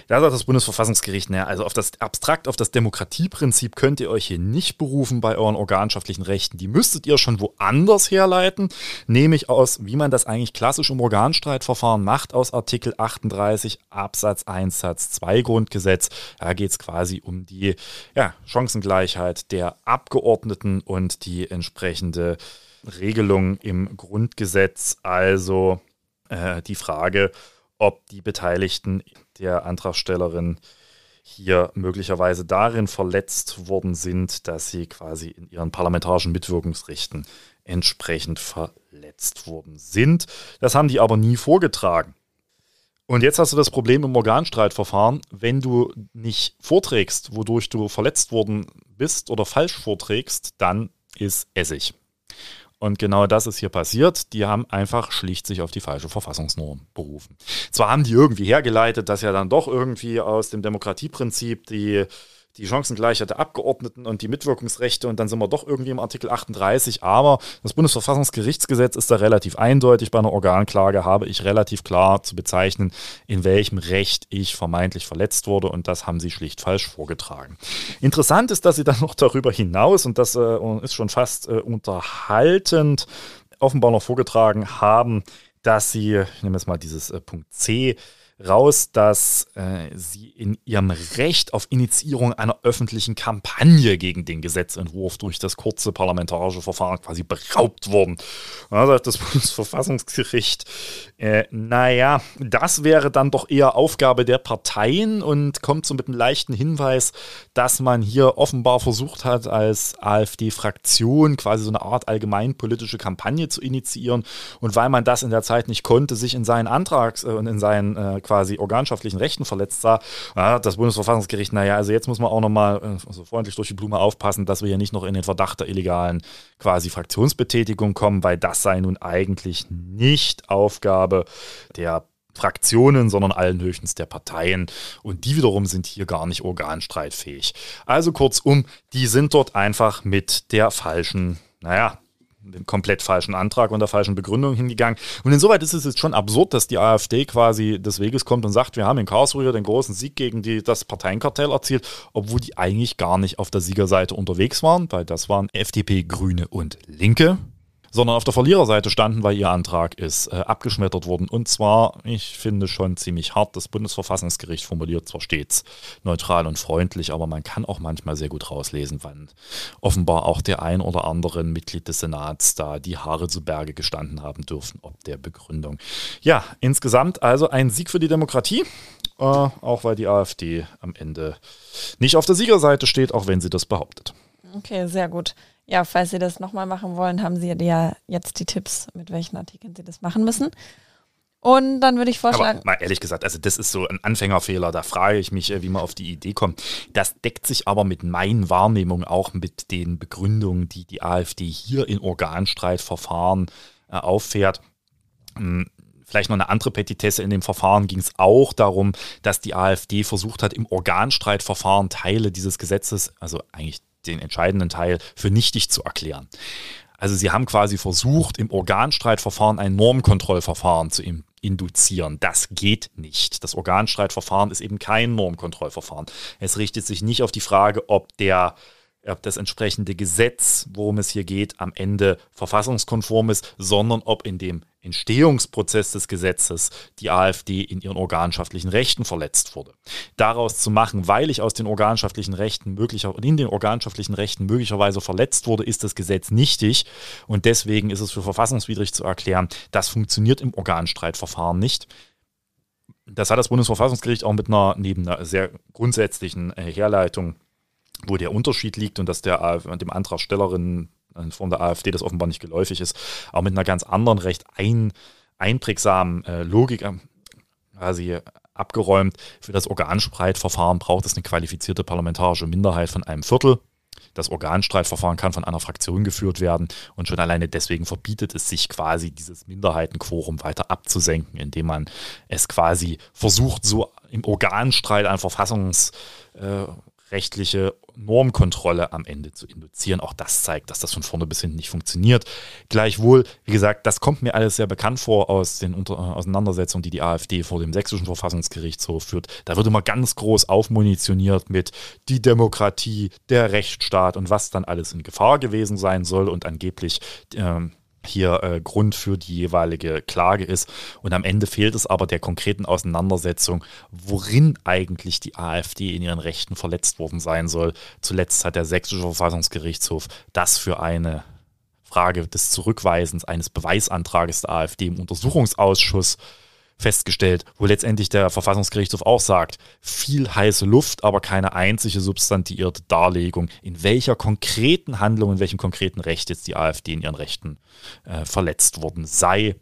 da sagt das Bundesverfassungsgericht, naja, also auf das abstrakt auf das Demokratieprinzip könnt ihr euch hier nicht berufen bei euren organschaftlichen Rechten. Die müsstet ihr schon woanders herleiten, nämlich aus, wie man das eigentlich klassisch im Organstreitverfahren macht, aus Artikel 38 Absatz 1 Satz 2 Grundgesetz. Da geht es quasi um die ja, Chancengleichheit der Abgeordneten und die entsprechende Regelung im Grundgesetz. Also äh, die Frage, ob die Beteiligten der Antragstellerin hier möglicherweise darin verletzt worden sind, dass sie quasi in ihren parlamentarischen Mitwirkungsrechten entsprechend verletzt worden sind. Das haben die aber nie vorgetragen. Und jetzt hast du das Problem im Organstreitverfahren, wenn du nicht vorträgst, wodurch du verletzt worden bist oder falsch vorträgst, dann ist Essig. Und genau das ist hier passiert. Die haben einfach schlicht sich auf die falsche Verfassungsnorm berufen. Zwar haben die irgendwie hergeleitet, dass ja dann doch irgendwie aus dem Demokratieprinzip die die Chancengleichheit der Abgeordneten und die Mitwirkungsrechte und dann sind wir doch irgendwie im Artikel 38. Aber das Bundesverfassungsgerichtsgesetz ist da relativ eindeutig. Bei einer Organklage habe ich relativ klar zu bezeichnen, in welchem Recht ich vermeintlich verletzt wurde und das haben sie schlicht falsch vorgetragen. Interessant ist, dass sie dann [laughs] noch darüber hinaus und das äh, ist schon fast äh, unterhaltend offenbar noch vorgetragen haben, dass sie, ich nehme jetzt mal dieses äh, Punkt C, raus, dass äh, sie in ihrem Recht auf Initiierung einer öffentlichen Kampagne gegen den Gesetzentwurf durch das kurze parlamentarische Verfahren quasi beraubt wurden. Da sagt das [laughs] Bundesverfassungsgericht, äh, naja, das wäre dann doch eher Aufgabe der Parteien und kommt so mit einem leichten Hinweis, dass man hier offenbar versucht hat, als AfD-Fraktion quasi so eine Art allgemeinpolitische Kampagne zu initiieren. Und weil man das in der Zeit nicht konnte, sich in seinen Antrags äh, und in seinen äh, quasi organschaftlichen Rechten verletzt sah, hat das Bundesverfassungsgericht, naja, also jetzt muss man auch nochmal äh, so freundlich durch die Blume aufpassen, dass wir hier nicht noch in den Verdacht der illegalen quasi Fraktionsbetätigung kommen, weil das sei nun eigentlich nicht Aufgabe der Fraktionen, sondern allen höchstens der Parteien. Und die wiederum sind hier gar nicht organstreitfähig. Also kurzum, die sind dort einfach mit der falschen, naja, den komplett falschen Antrag und der falschen Begründung hingegangen. Und insoweit ist es jetzt schon absurd, dass die AfD quasi des Weges kommt und sagt, wir haben in Karlsruhe den großen Sieg gegen die, das Parteienkartell erzielt, obwohl die eigentlich gar nicht auf der Siegerseite unterwegs waren, weil das waren FDP, Grüne und Linke sondern auf der Verliererseite standen, weil ihr Antrag ist äh, abgeschmettert worden. Und zwar, ich finde schon ziemlich hart, das Bundesverfassungsgericht formuliert zwar stets neutral und freundlich, aber man kann auch manchmal sehr gut rauslesen, wann offenbar auch der ein oder andere Mitglied des Senats da die Haare zu Berge gestanden haben dürfen, ob der Begründung. Ja, insgesamt also ein Sieg für die Demokratie. Äh, auch weil die AfD am Ende nicht auf der Siegerseite steht, auch wenn sie das behauptet. Okay, sehr gut. Ja, falls Sie das nochmal machen wollen, haben Sie ja jetzt die Tipps, mit welchen Artikeln Sie das machen müssen. Und dann würde ich vorschlagen. Aber mal ehrlich gesagt, also das ist so ein Anfängerfehler. Da frage ich mich, äh, wie man auf die Idee kommt. Das deckt sich aber mit meinen Wahrnehmungen auch mit den Begründungen, die die AfD hier in Organstreitverfahren äh, auffährt. Hm, vielleicht noch eine andere Petitesse in dem Verfahren ging es auch darum, dass die AfD versucht hat, im Organstreitverfahren Teile dieses Gesetzes, also eigentlich den entscheidenden Teil für nichtig zu erklären. Also sie haben quasi versucht, im Organstreitverfahren ein Normkontrollverfahren zu induzieren. Das geht nicht. Das Organstreitverfahren ist eben kein Normkontrollverfahren. Es richtet sich nicht auf die Frage, ob der ob das entsprechende Gesetz, worum es hier geht, am Ende verfassungskonform ist, sondern ob in dem Entstehungsprozess des Gesetzes die AfD in ihren organschaftlichen Rechten verletzt wurde. Daraus zu machen, weil ich aus den organschaftlichen Rechten möglicher, in den organschaftlichen Rechten möglicherweise verletzt wurde, ist das Gesetz nichtig und deswegen ist es für verfassungswidrig zu erklären, das funktioniert im Organstreitverfahren nicht. Das hat das Bundesverfassungsgericht auch mit einer, neben einer sehr grundsätzlichen äh, Herleitung, wo der Unterschied liegt und dass der dem Antragstellerin in Form der AfD das offenbar nicht geläufig ist, auch mit einer ganz anderen, recht ein, einprägsamen äh, Logik äh, quasi abgeräumt. Für das Organstreitverfahren braucht es eine qualifizierte parlamentarische Minderheit von einem Viertel. Das Organstreitverfahren kann von einer Fraktion geführt werden und schon alleine deswegen verbietet es sich quasi, dieses Minderheitenquorum weiter abzusenken, indem man es quasi versucht, so im Organstreit ein verfassungsrechtliche Normkontrolle am Ende zu induzieren. Auch das zeigt, dass das von vorne bis hinten nicht funktioniert. Gleichwohl, wie gesagt, das kommt mir alles sehr bekannt vor aus den Unter äh, Auseinandersetzungen, die die AfD vor dem sächsischen Verfassungsgerichtshof führt. Da wird immer ganz groß aufmunitioniert mit die Demokratie, der Rechtsstaat und was dann alles in Gefahr gewesen sein soll und angeblich ähm, hier äh, Grund für die jeweilige Klage ist. Und am Ende fehlt es aber der konkreten Auseinandersetzung, worin eigentlich die AfD in ihren Rechten verletzt worden sein soll. Zuletzt hat der sächsische Verfassungsgerichtshof das für eine Frage des Zurückweisens eines Beweisantrages der AfD im Untersuchungsausschuss festgestellt, wo letztendlich der Verfassungsgerichtshof auch sagt, viel heiße Luft, aber keine einzige substantiierte Darlegung, in welcher konkreten Handlung, in welchem konkreten Recht jetzt die AfD in ihren Rechten äh, verletzt worden sei.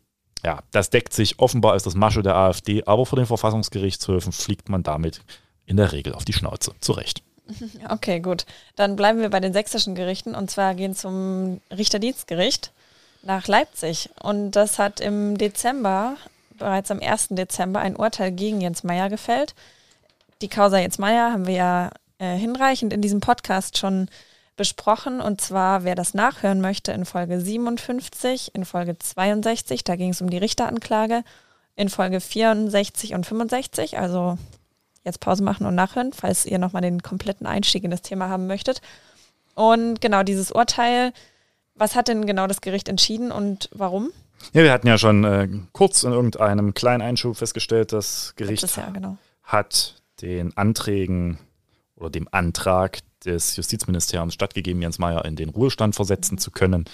Ja, das deckt sich offenbar als das Masche der AfD, aber vor den Verfassungsgerichtshöfen fliegt man damit in der Regel auf die Schnauze. Zu Recht. [laughs] Okay, gut. Dann bleiben wir bei den sächsischen Gerichten und zwar gehen zum Richterdienstgericht nach Leipzig. Und das hat im Dezember bereits am 1. Dezember ein Urteil gegen Jens Meyer gefällt. Die Causa Jens Meyer haben wir ja äh, hinreichend in diesem Podcast schon besprochen. Und zwar, wer das nachhören möchte, in Folge 57, in Folge 62, da ging es um die Richteranklage, in Folge 64 und 65, also jetzt Pause machen und nachhören, falls ihr nochmal den kompletten Einstieg in das Thema haben möchtet. Und genau dieses Urteil, was hat denn genau das Gericht entschieden und warum? Ja, wir hatten ja schon äh, kurz in irgendeinem kleinen Einschub festgestellt, das Gericht Jahr, genau. hat den Anträgen oder dem Antrag des Justizministeriums stattgegeben, Jens Meyer in den Ruhestand versetzen zu können.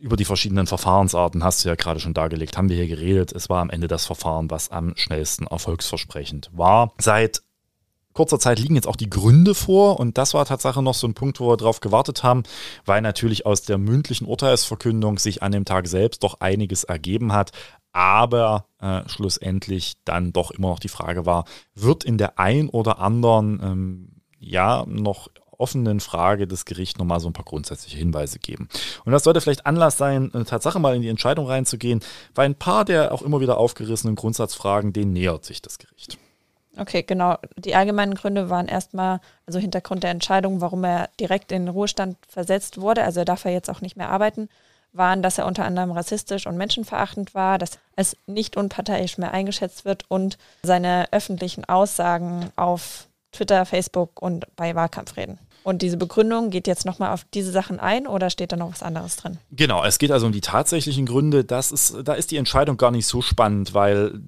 Über die verschiedenen Verfahrensarten hast du ja gerade schon dargelegt, haben wir hier geredet. Es war am Ende das Verfahren, was am schnellsten erfolgsversprechend war. Seit kurzer Zeit liegen jetzt auch die Gründe vor und das war tatsächlich noch so ein Punkt, wo wir darauf gewartet haben, weil natürlich aus der mündlichen Urteilsverkündung sich an dem Tag selbst doch einiges ergeben hat, aber äh, schlussendlich dann doch immer noch die Frage war, wird in der ein oder anderen ähm, ja noch offenen Frage des Gerichts nochmal so ein paar grundsätzliche Hinweise geben. Und das sollte vielleicht Anlass sein, äh, Tatsache mal in die Entscheidung reinzugehen, weil ein paar der auch immer wieder aufgerissenen Grundsatzfragen, denen nähert sich das Gericht. Okay, genau. Die allgemeinen Gründe waren erstmal, also Hintergrund der Entscheidung, warum er direkt in den Ruhestand versetzt wurde, also er darf er jetzt auch nicht mehr arbeiten, waren, dass er unter anderem rassistisch und menschenverachtend war, dass es nicht unparteiisch mehr eingeschätzt wird und seine öffentlichen Aussagen auf Twitter, Facebook und bei Wahlkampfreden. Und diese Begründung geht jetzt nochmal auf diese Sachen ein oder steht da noch was anderes drin? Genau, es geht also um die tatsächlichen Gründe. Das ist, da ist die Entscheidung gar nicht so spannend, weil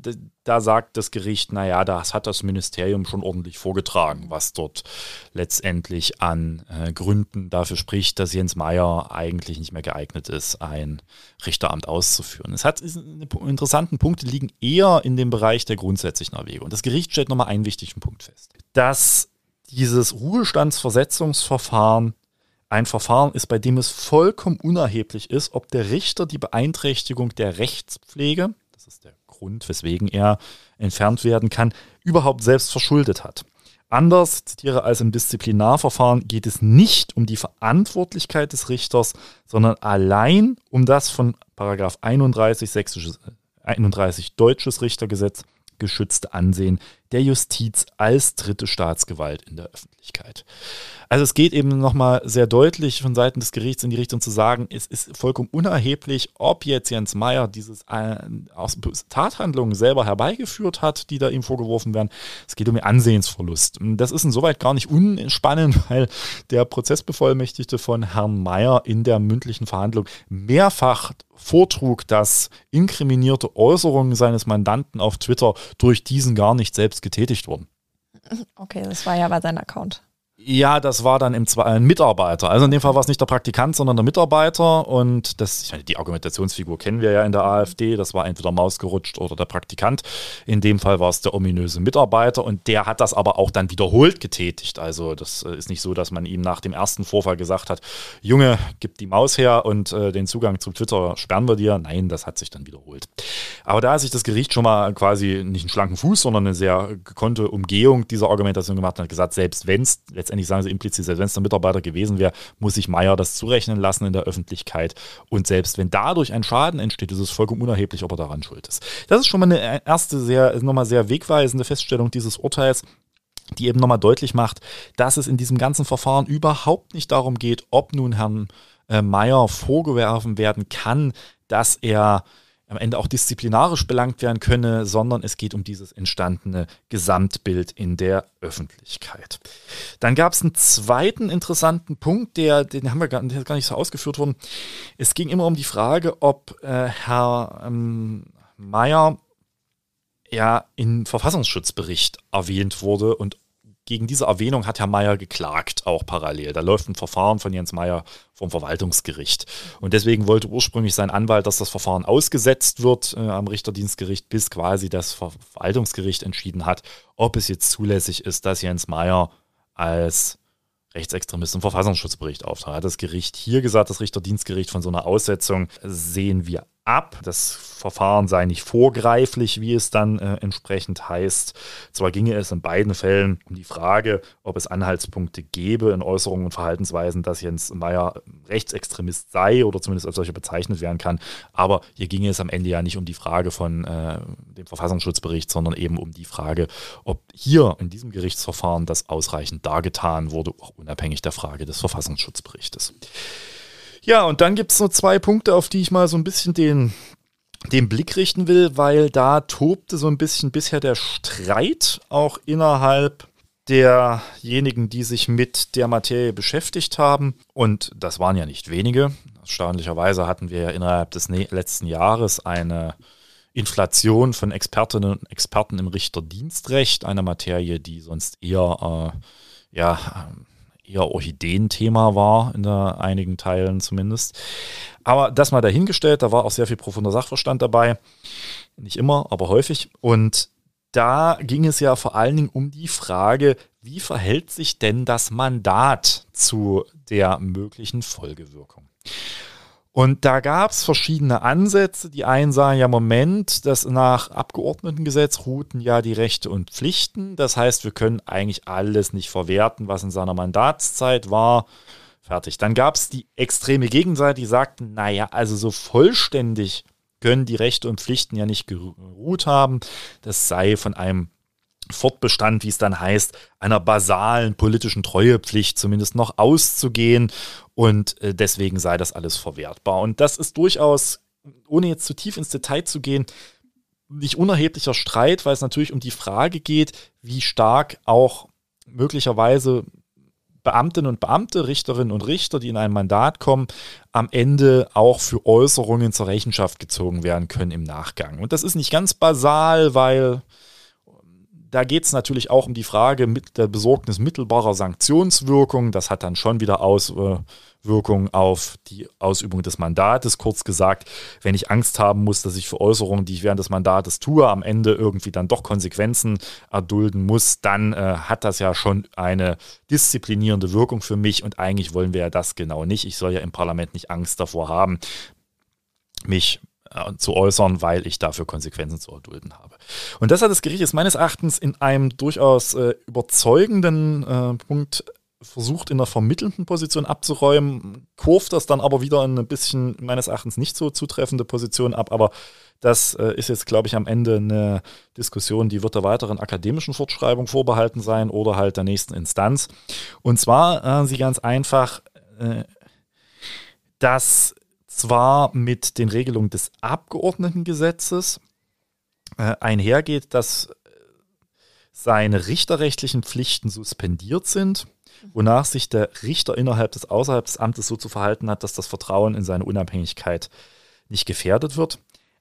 da sagt das Gericht, naja, das hat das Ministerium schon ordentlich vorgetragen, was dort letztendlich an äh, Gründen dafür spricht, dass Jens Meyer eigentlich nicht mehr geeignet ist, ein Richteramt auszuführen. Es hat interessanten Punkte liegen eher in dem Bereich der grundsätzlichen Erwägung. Das Gericht stellt nochmal einen wichtigen Punkt fest. Dass dieses Ruhestandsversetzungsverfahren ein Verfahren ist, bei dem es vollkommen unerheblich ist, ob der Richter die Beeinträchtigung der Rechtspflege, das ist der Grund, weswegen er entfernt werden kann, überhaupt selbst verschuldet hat. Anders, zitiere, als im Disziplinarverfahren geht es nicht um die Verantwortlichkeit des Richters, sondern allein um das von Paragraph 31, 31 deutsches Richtergesetz geschützte Ansehen der Justiz als dritte Staatsgewalt in der Öffentlichkeit. Also es geht eben nochmal sehr deutlich von Seiten des Gerichts in die Richtung zu sagen, es ist vollkommen unerheblich, ob jetzt Jens Meyer dieses äh, aus Tathandlungen selber herbeigeführt hat, die da ihm vorgeworfen werden. Es geht um den Ansehensverlust. Das ist insoweit gar nicht unspannend, [laughs] weil der Prozessbevollmächtigte von Herrn Meyer in der mündlichen Verhandlung mehrfach vortrug, dass inkriminierte Äußerungen seines Mandanten auf Twitter durch diesen gar nicht selbst getätigt wurden. Okay, das war ja bei seinem Account. Ja, das war dann im Zwei ein Mitarbeiter. Also in dem Fall war es nicht der Praktikant, sondern der Mitarbeiter. Und das, ich meine, die Argumentationsfigur kennen wir ja in der AfD. Das war entweder Maus gerutscht oder der Praktikant. In dem Fall war es der ominöse Mitarbeiter und der hat das aber auch dann wiederholt getätigt. Also das äh, ist nicht so, dass man ihm nach dem ersten Vorfall gesagt hat, Junge, gib die Maus her und äh, den Zugang zu Twitter sperren wir dir. Nein, das hat sich dann wiederholt. Aber da hat sich das Gericht schon mal quasi nicht einen schlanken Fuß, sondern eine sehr gekonnte Umgehung dieser Argumentation gemacht und hat gesagt, selbst wenn es letztendlich sagen sie implizit, selbst wenn es der Mitarbeiter gewesen wäre, muss sich Meier das zurechnen lassen in der Öffentlichkeit. Und selbst wenn dadurch ein Schaden entsteht, ist es vollkommen unerheblich, ob er daran schuld ist. Das ist schon mal eine erste sehr, nochmal sehr wegweisende Feststellung dieses Urteils die eben nochmal deutlich macht, dass es in diesem ganzen Verfahren überhaupt nicht darum geht, ob nun Herrn äh, Meyer vorgeworfen werden kann, dass er am Ende auch disziplinarisch belangt werden könne, sondern es geht um dieses entstandene Gesamtbild in der Öffentlichkeit. Dann gab es einen zweiten interessanten Punkt, der, den haben wir gar, gar nicht so ausgeführt worden. Es ging immer um die Frage, ob äh, Herr ähm, Mayer ja im Verfassungsschutzbericht erwähnt wurde und gegen diese Erwähnung hat Herr Mayer geklagt, auch parallel. Da läuft ein Verfahren von Jens Mayer vom Verwaltungsgericht. Und deswegen wollte ursprünglich sein Anwalt, dass das Verfahren ausgesetzt wird äh, am Richterdienstgericht, bis quasi das Verwaltungsgericht entschieden hat, ob es jetzt zulässig ist, dass Jens Mayer als Rechtsextremist im Verfassungsschutzbericht auftrat. Hat das Gericht hier gesagt, das Richterdienstgericht von so einer Aussetzung sehen wir ab. Das Verfahren sei nicht vorgreiflich, wie es dann äh, entsprechend heißt. Zwar ginge es in beiden Fällen um die Frage, ob es Anhaltspunkte gäbe in Äußerungen und Verhaltensweisen, dass Jens Meyer Rechtsextremist sei oder zumindest als solcher bezeichnet werden kann. Aber hier ginge es am Ende ja nicht um die Frage von äh, dem Verfassungsschutzbericht, sondern eben um die Frage, ob hier in diesem Gerichtsverfahren das ausreichend dargetan wurde, auch unabhängig der Frage des Verfassungsschutzberichtes. Ja, und dann gibt es noch zwei Punkte, auf die ich mal so ein bisschen den, den Blick richten will, weil da tobte so ein bisschen bisher der Streit auch innerhalb derjenigen, die sich mit der Materie beschäftigt haben. Und das waren ja nicht wenige. Erstaunlicherweise hatten wir ja innerhalb des letzten Jahres eine Inflation von Expertinnen und Experten im Richterdienstrecht, eine Materie, die sonst eher äh, ja, eher Orchideenthema war, in einigen Teilen zumindest. Aber das mal dahingestellt, da war auch sehr viel profunder Sachverstand dabei. Nicht immer, aber häufig. Und da ging es ja vor allen Dingen um die Frage, wie verhält sich denn das Mandat zu der möglichen Folgewirkung? Und da gab es verschiedene Ansätze. Die einen sagen ja, Moment, dass nach Abgeordnetengesetz ruhten ja die Rechte und Pflichten. Das heißt, wir können eigentlich alles nicht verwerten, was in seiner Mandatszeit war. Fertig. Dann gab es die extreme Gegenseite, die sagten, naja, also so vollständig können die Rechte und Pflichten ja nicht geruht haben. Das sei von einem Fortbestand, wie es dann heißt, einer basalen politischen Treuepflicht zumindest noch auszugehen und äh, deswegen sei das alles verwertbar. Und das ist durchaus, ohne jetzt zu tief ins Detail zu gehen, nicht unerheblicher Streit, weil es natürlich um die Frage geht, wie stark auch möglicherweise Beamtinnen und Beamte, Richterinnen und Richter, die in ein Mandat kommen, am Ende auch für Äußerungen zur Rechenschaft gezogen werden können im Nachgang. Und das ist nicht ganz basal, weil da geht es natürlich auch um die Frage mit der Besorgnis mittelbarer Sanktionswirkung. Das hat dann schon wieder Auswirkungen auf die Ausübung des Mandates. Kurz gesagt, wenn ich Angst haben muss, dass ich für Äußerungen, die ich während des Mandates tue, am Ende irgendwie dann doch Konsequenzen erdulden muss, dann äh, hat das ja schon eine disziplinierende Wirkung für mich. Und eigentlich wollen wir ja das genau nicht. Ich soll ja im Parlament nicht Angst davor haben, mich äh, zu äußern, weil ich dafür Konsequenzen zu erdulden habe. Und das hat das Gericht jetzt meines Erachtens in einem durchaus äh, überzeugenden äh, Punkt versucht, in der vermittelnden Position abzuräumen, kurft das dann aber wieder in ein bisschen meines Erachtens nicht so zutreffende Position ab. Aber das äh, ist jetzt, glaube ich, am Ende eine Diskussion, die wird der weiteren akademischen Fortschreibung vorbehalten sein oder halt der nächsten Instanz. Und zwar äh, sie ganz einfach, äh, dass zwar mit den Regelungen des Abgeordnetengesetzes äh, einhergeht, dass seine richterrechtlichen Pflichten suspendiert sind, wonach sich der Richter innerhalb des außerhalb des Amtes so zu verhalten hat, dass das Vertrauen in seine Unabhängigkeit nicht gefährdet wird.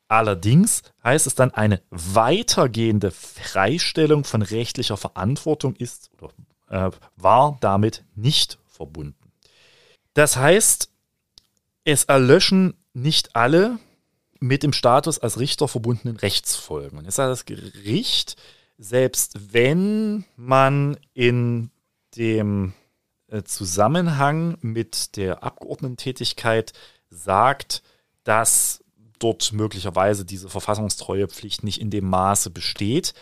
Allerdings heißt es dann, eine weitergehende Freistellung von rechtlicher Verantwortung ist oder äh, war damit nicht verbunden. Das heißt, es erlöschen nicht alle mit dem Status als Richter verbundenen Rechtsfolgen. Und jetzt sagt das Gericht, selbst wenn man in dem äh, Zusammenhang mit der Abgeordnetentätigkeit sagt, dass dort möglicherweise diese Verfassungstreuepflicht nicht in dem Maße besteht,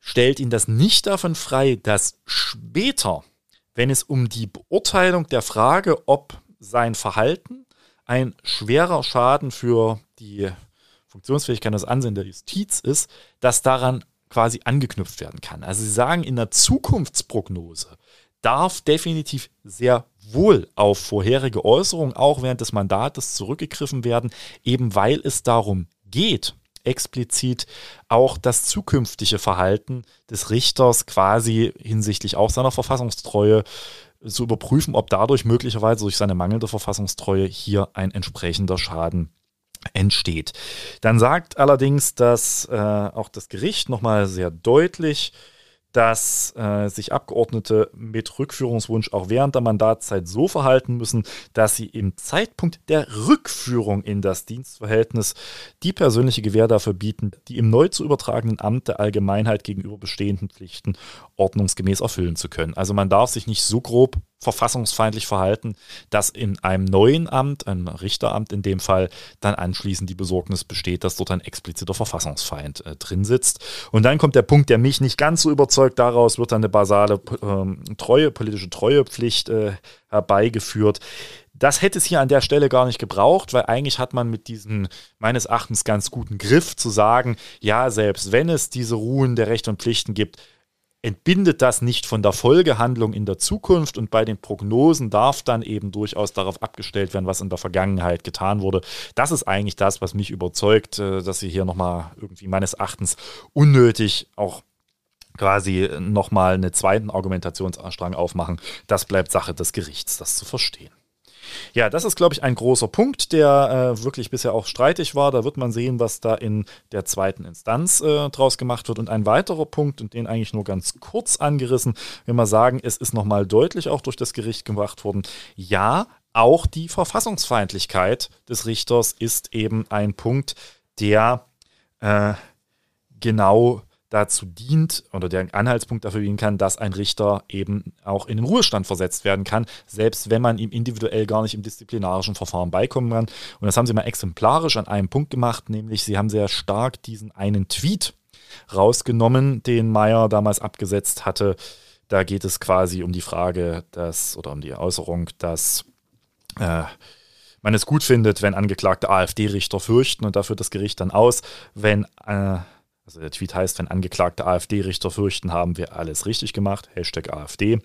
stellt ihn das nicht davon frei, dass später, wenn es um die Beurteilung der Frage, ob sein Verhalten ein schwerer Schaden für die Funktionsfähigkeit und das Ansehen der Justiz ist, dass daran quasi angeknüpft werden kann. Also Sie sagen, in der Zukunftsprognose darf definitiv sehr wohl auf vorherige Äußerungen auch während des Mandates zurückgegriffen werden, eben weil es darum geht, explizit auch das zukünftige Verhalten des Richters quasi hinsichtlich auch seiner Verfassungstreue zu überprüfen, ob dadurch möglicherweise durch seine mangelnde Verfassungstreue hier ein entsprechender Schaden entsteht. Dann sagt allerdings dass äh, auch das Gericht nochmal sehr deutlich, dass äh, sich Abgeordnete mit Rückführungswunsch auch während der Mandatszeit so verhalten müssen, dass sie im Zeitpunkt der Rückführung in das Dienstverhältnis die persönliche Gewähr dafür bieten, die im neu zu übertragenen Amt der Allgemeinheit gegenüber bestehenden Pflichten ordnungsgemäß erfüllen zu können. Also man darf sich nicht so grob verfassungsfeindlich verhalten, dass in einem neuen Amt, einem Richteramt in dem Fall, dann anschließend die Besorgnis besteht, dass dort ein expliziter Verfassungsfeind äh, drin sitzt. Und dann kommt der Punkt, der mich nicht ganz so überzeugt, daraus wird dann eine basale ähm, Treue, politische Treuepflicht äh, herbeigeführt. Das hätte es hier an der Stelle gar nicht gebraucht, weil eigentlich hat man mit diesem meines Erachtens ganz guten Griff zu sagen, ja, selbst wenn es diese Ruhen der Rechte und Pflichten gibt, entbindet das nicht von der Folgehandlung in der Zukunft und bei den Prognosen darf dann eben durchaus darauf abgestellt werden, was in der Vergangenheit getan wurde. Das ist eigentlich das, was mich überzeugt, äh, dass sie hier nochmal irgendwie meines Erachtens unnötig auch quasi nochmal einen zweiten Argumentationsstrang aufmachen. Das bleibt Sache des Gerichts, das zu verstehen. Ja, das ist, glaube ich, ein großer Punkt, der äh, wirklich bisher auch streitig war. Da wird man sehen, was da in der zweiten Instanz äh, draus gemacht wird. Und ein weiterer Punkt, und den eigentlich nur ganz kurz angerissen, wenn wir sagen, es ist nochmal deutlich auch durch das Gericht gemacht worden. Ja, auch die Verfassungsfeindlichkeit des Richters ist eben ein Punkt, der äh, genau dazu dient oder der Anhaltspunkt dafür dienen kann, dass ein Richter eben auch in den Ruhestand versetzt werden kann, selbst wenn man ihm individuell gar nicht im disziplinarischen Verfahren beikommen kann. Und das haben sie mal exemplarisch an einem Punkt gemacht, nämlich sie haben sehr stark diesen einen Tweet rausgenommen, den Meyer damals abgesetzt hatte. Da geht es quasi um die Frage, dass oder um die Äußerung, dass äh, man es gut findet, wenn angeklagte AfD-Richter fürchten und dafür das Gericht dann aus, wenn äh, also der Tweet heißt, wenn angeklagte AfD-Richter fürchten, haben wir alles richtig gemacht. Hashtag AfD.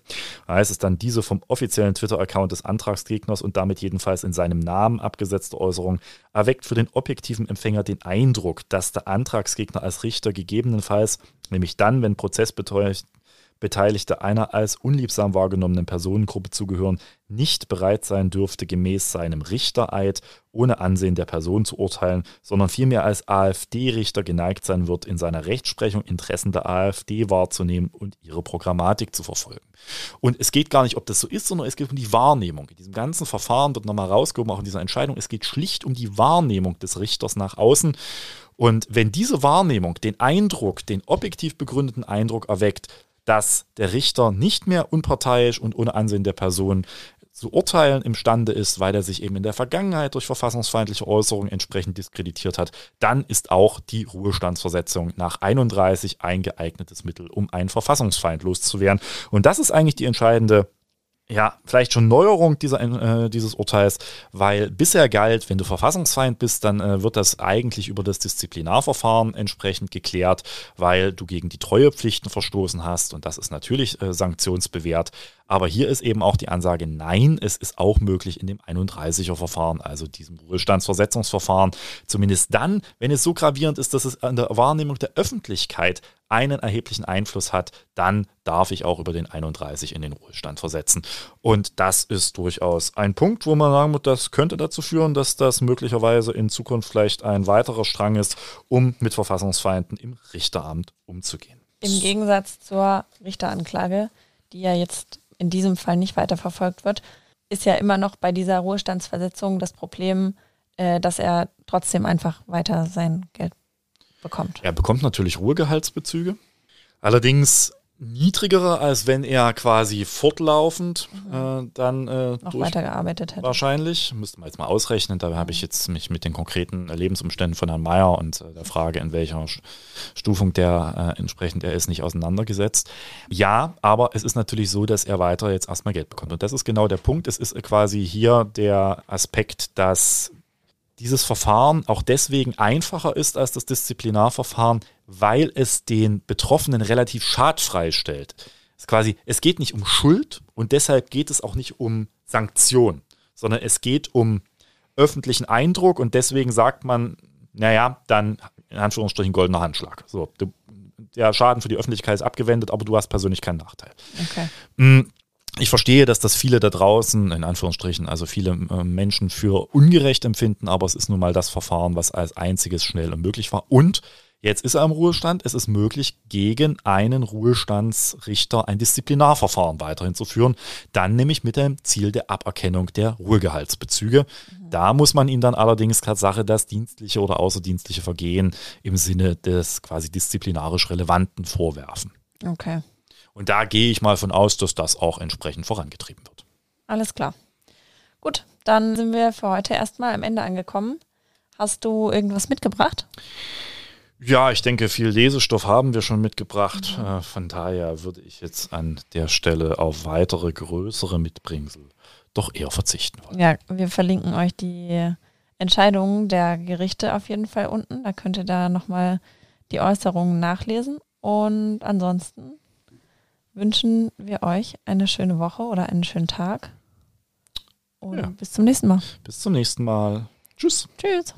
Da heißt es dann, diese vom offiziellen Twitter-Account des Antragsgegners und damit jedenfalls in seinem Namen abgesetzte Äußerung erweckt für den objektiven Empfänger den Eindruck, dass der Antragsgegner als Richter gegebenenfalls, nämlich dann, wenn Prozessbeteiligte Beteiligte einer als unliebsam wahrgenommenen Personengruppe zugehören, nicht bereit sein dürfte, gemäß seinem Richtereid ohne Ansehen der Person zu urteilen, sondern vielmehr als AfD-Richter geneigt sein wird, in seiner Rechtsprechung Interessen der AfD wahrzunehmen und ihre Programmatik zu verfolgen. Und es geht gar nicht, ob das so ist, sondern es geht um die Wahrnehmung. In diesem ganzen Verfahren wird nochmal rausgehoben, auch in dieser Entscheidung, es geht schlicht um die Wahrnehmung des Richters nach außen. Und wenn diese Wahrnehmung den Eindruck, den objektiv begründeten Eindruck erweckt, dass der Richter nicht mehr unparteiisch und ohne Ansehen der Person zu urteilen imstande ist, weil er sich eben in der Vergangenheit durch verfassungsfeindliche Äußerungen entsprechend diskreditiert hat, dann ist auch die Ruhestandsversetzung nach 31 ein geeignetes Mittel, um einen Verfassungsfeind loszuwerden. Und das ist eigentlich die entscheidende ja, vielleicht schon Neuerung dieser, äh, dieses Urteils, weil bisher galt, wenn du Verfassungsfeind bist, dann äh, wird das eigentlich über das Disziplinarverfahren entsprechend geklärt, weil du gegen die Treuepflichten verstoßen hast und das ist natürlich äh, sanktionsbewehrt. Aber hier ist eben auch die Ansage, nein, es ist auch möglich in dem 31er Verfahren, also diesem Ruhestandsversetzungsverfahren, zumindest dann, wenn es so gravierend ist, dass es an der Wahrnehmung der Öffentlichkeit einen erheblichen Einfluss hat, dann darf ich auch über den 31 in den Ruhestand versetzen. Und das ist durchaus ein Punkt, wo man sagen muss, das könnte dazu führen, dass das möglicherweise in Zukunft vielleicht ein weiterer Strang ist, um mit Verfassungsfeinden im Richteramt umzugehen. Im Gegensatz zur Richteranklage, die ja jetzt in diesem Fall nicht weiterverfolgt wird, ist ja immer noch bei dieser Ruhestandsversetzung das Problem, äh, dass er trotzdem einfach weiter sein Geld bekommt. Er bekommt natürlich Ruhegehaltsbezüge. Allerdings niedrigere, als wenn er quasi fortlaufend mhm. äh, dann äh, noch weitergearbeitet hätte. Wahrscheinlich. Müsste man jetzt mal ausrechnen. Da habe ich jetzt mich mit den konkreten Lebensumständen von Herrn Mayer und äh, der Frage, in welcher Stufung der äh, entsprechend er ist, nicht auseinandergesetzt. Ja, aber es ist natürlich so, dass er weiter jetzt erstmal Geld bekommt. Und das ist genau der Punkt. Es ist quasi hier der Aspekt, dass dieses Verfahren auch deswegen einfacher ist als das Disziplinarverfahren, weil es den Betroffenen relativ schadfrei stellt. Es, quasi, es geht nicht um Schuld und deshalb geht es auch nicht um Sanktion, sondern es geht um öffentlichen Eindruck und deswegen sagt man, naja, dann in Anführungsstrichen goldener Handschlag. So, der Schaden für die Öffentlichkeit ist abgewendet, aber du hast persönlich keinen Nachteil. Okay. Ich verstehe, dass das viele da draußen, in Anführungsstrichen, also viele äh, Menschen für ungerecht empfinden, aber es ist nun mal das Verfahren, was als einziges schnell und möglich war. Und jetzt ist er im Ruhestand. Es ist möglich, gegen einen Ruhestandsrichter ein Disziplinarverfahren weiterhin zu führen. Dann nämlich mit dem Ziel der Aberkennung der Ruhegehaltsbezüge. Mhm. Da muss man ihn dann allerdings Tatsache das dienstliche oder außerdienstliche Vergehen im Sinne des quasi disziplinarisch Relevanten vorwerfen. Okay. Und da gehe ich mal von aus, dass das auch entsprechend vorangetrieben wird. Alles klar. Gut, dann sind wir für heute erstmal am Ende angekommen. Hast du irgendwas mitgebracht? Ja, ich denke, viel Lesestoff haben wir schon mitgebracht. Mhm. Äh, von daher würde ich jetzt an der Stelle auf weitere größere Mitbringsel doch eher verzichten wollen. Ja, wir verlinken euch die Entscheidungen der Gerichte auf jeden Fall unten. Da könnt ihr da nochmal die Äußerungen nachlesen. Und ansonsten wünschen wir euch eine schöne Woche oder einen schönen Tag. Und ja. bis zum nächsten Mal. Bis zum nächsten Mal. Tschüss. Tschüss.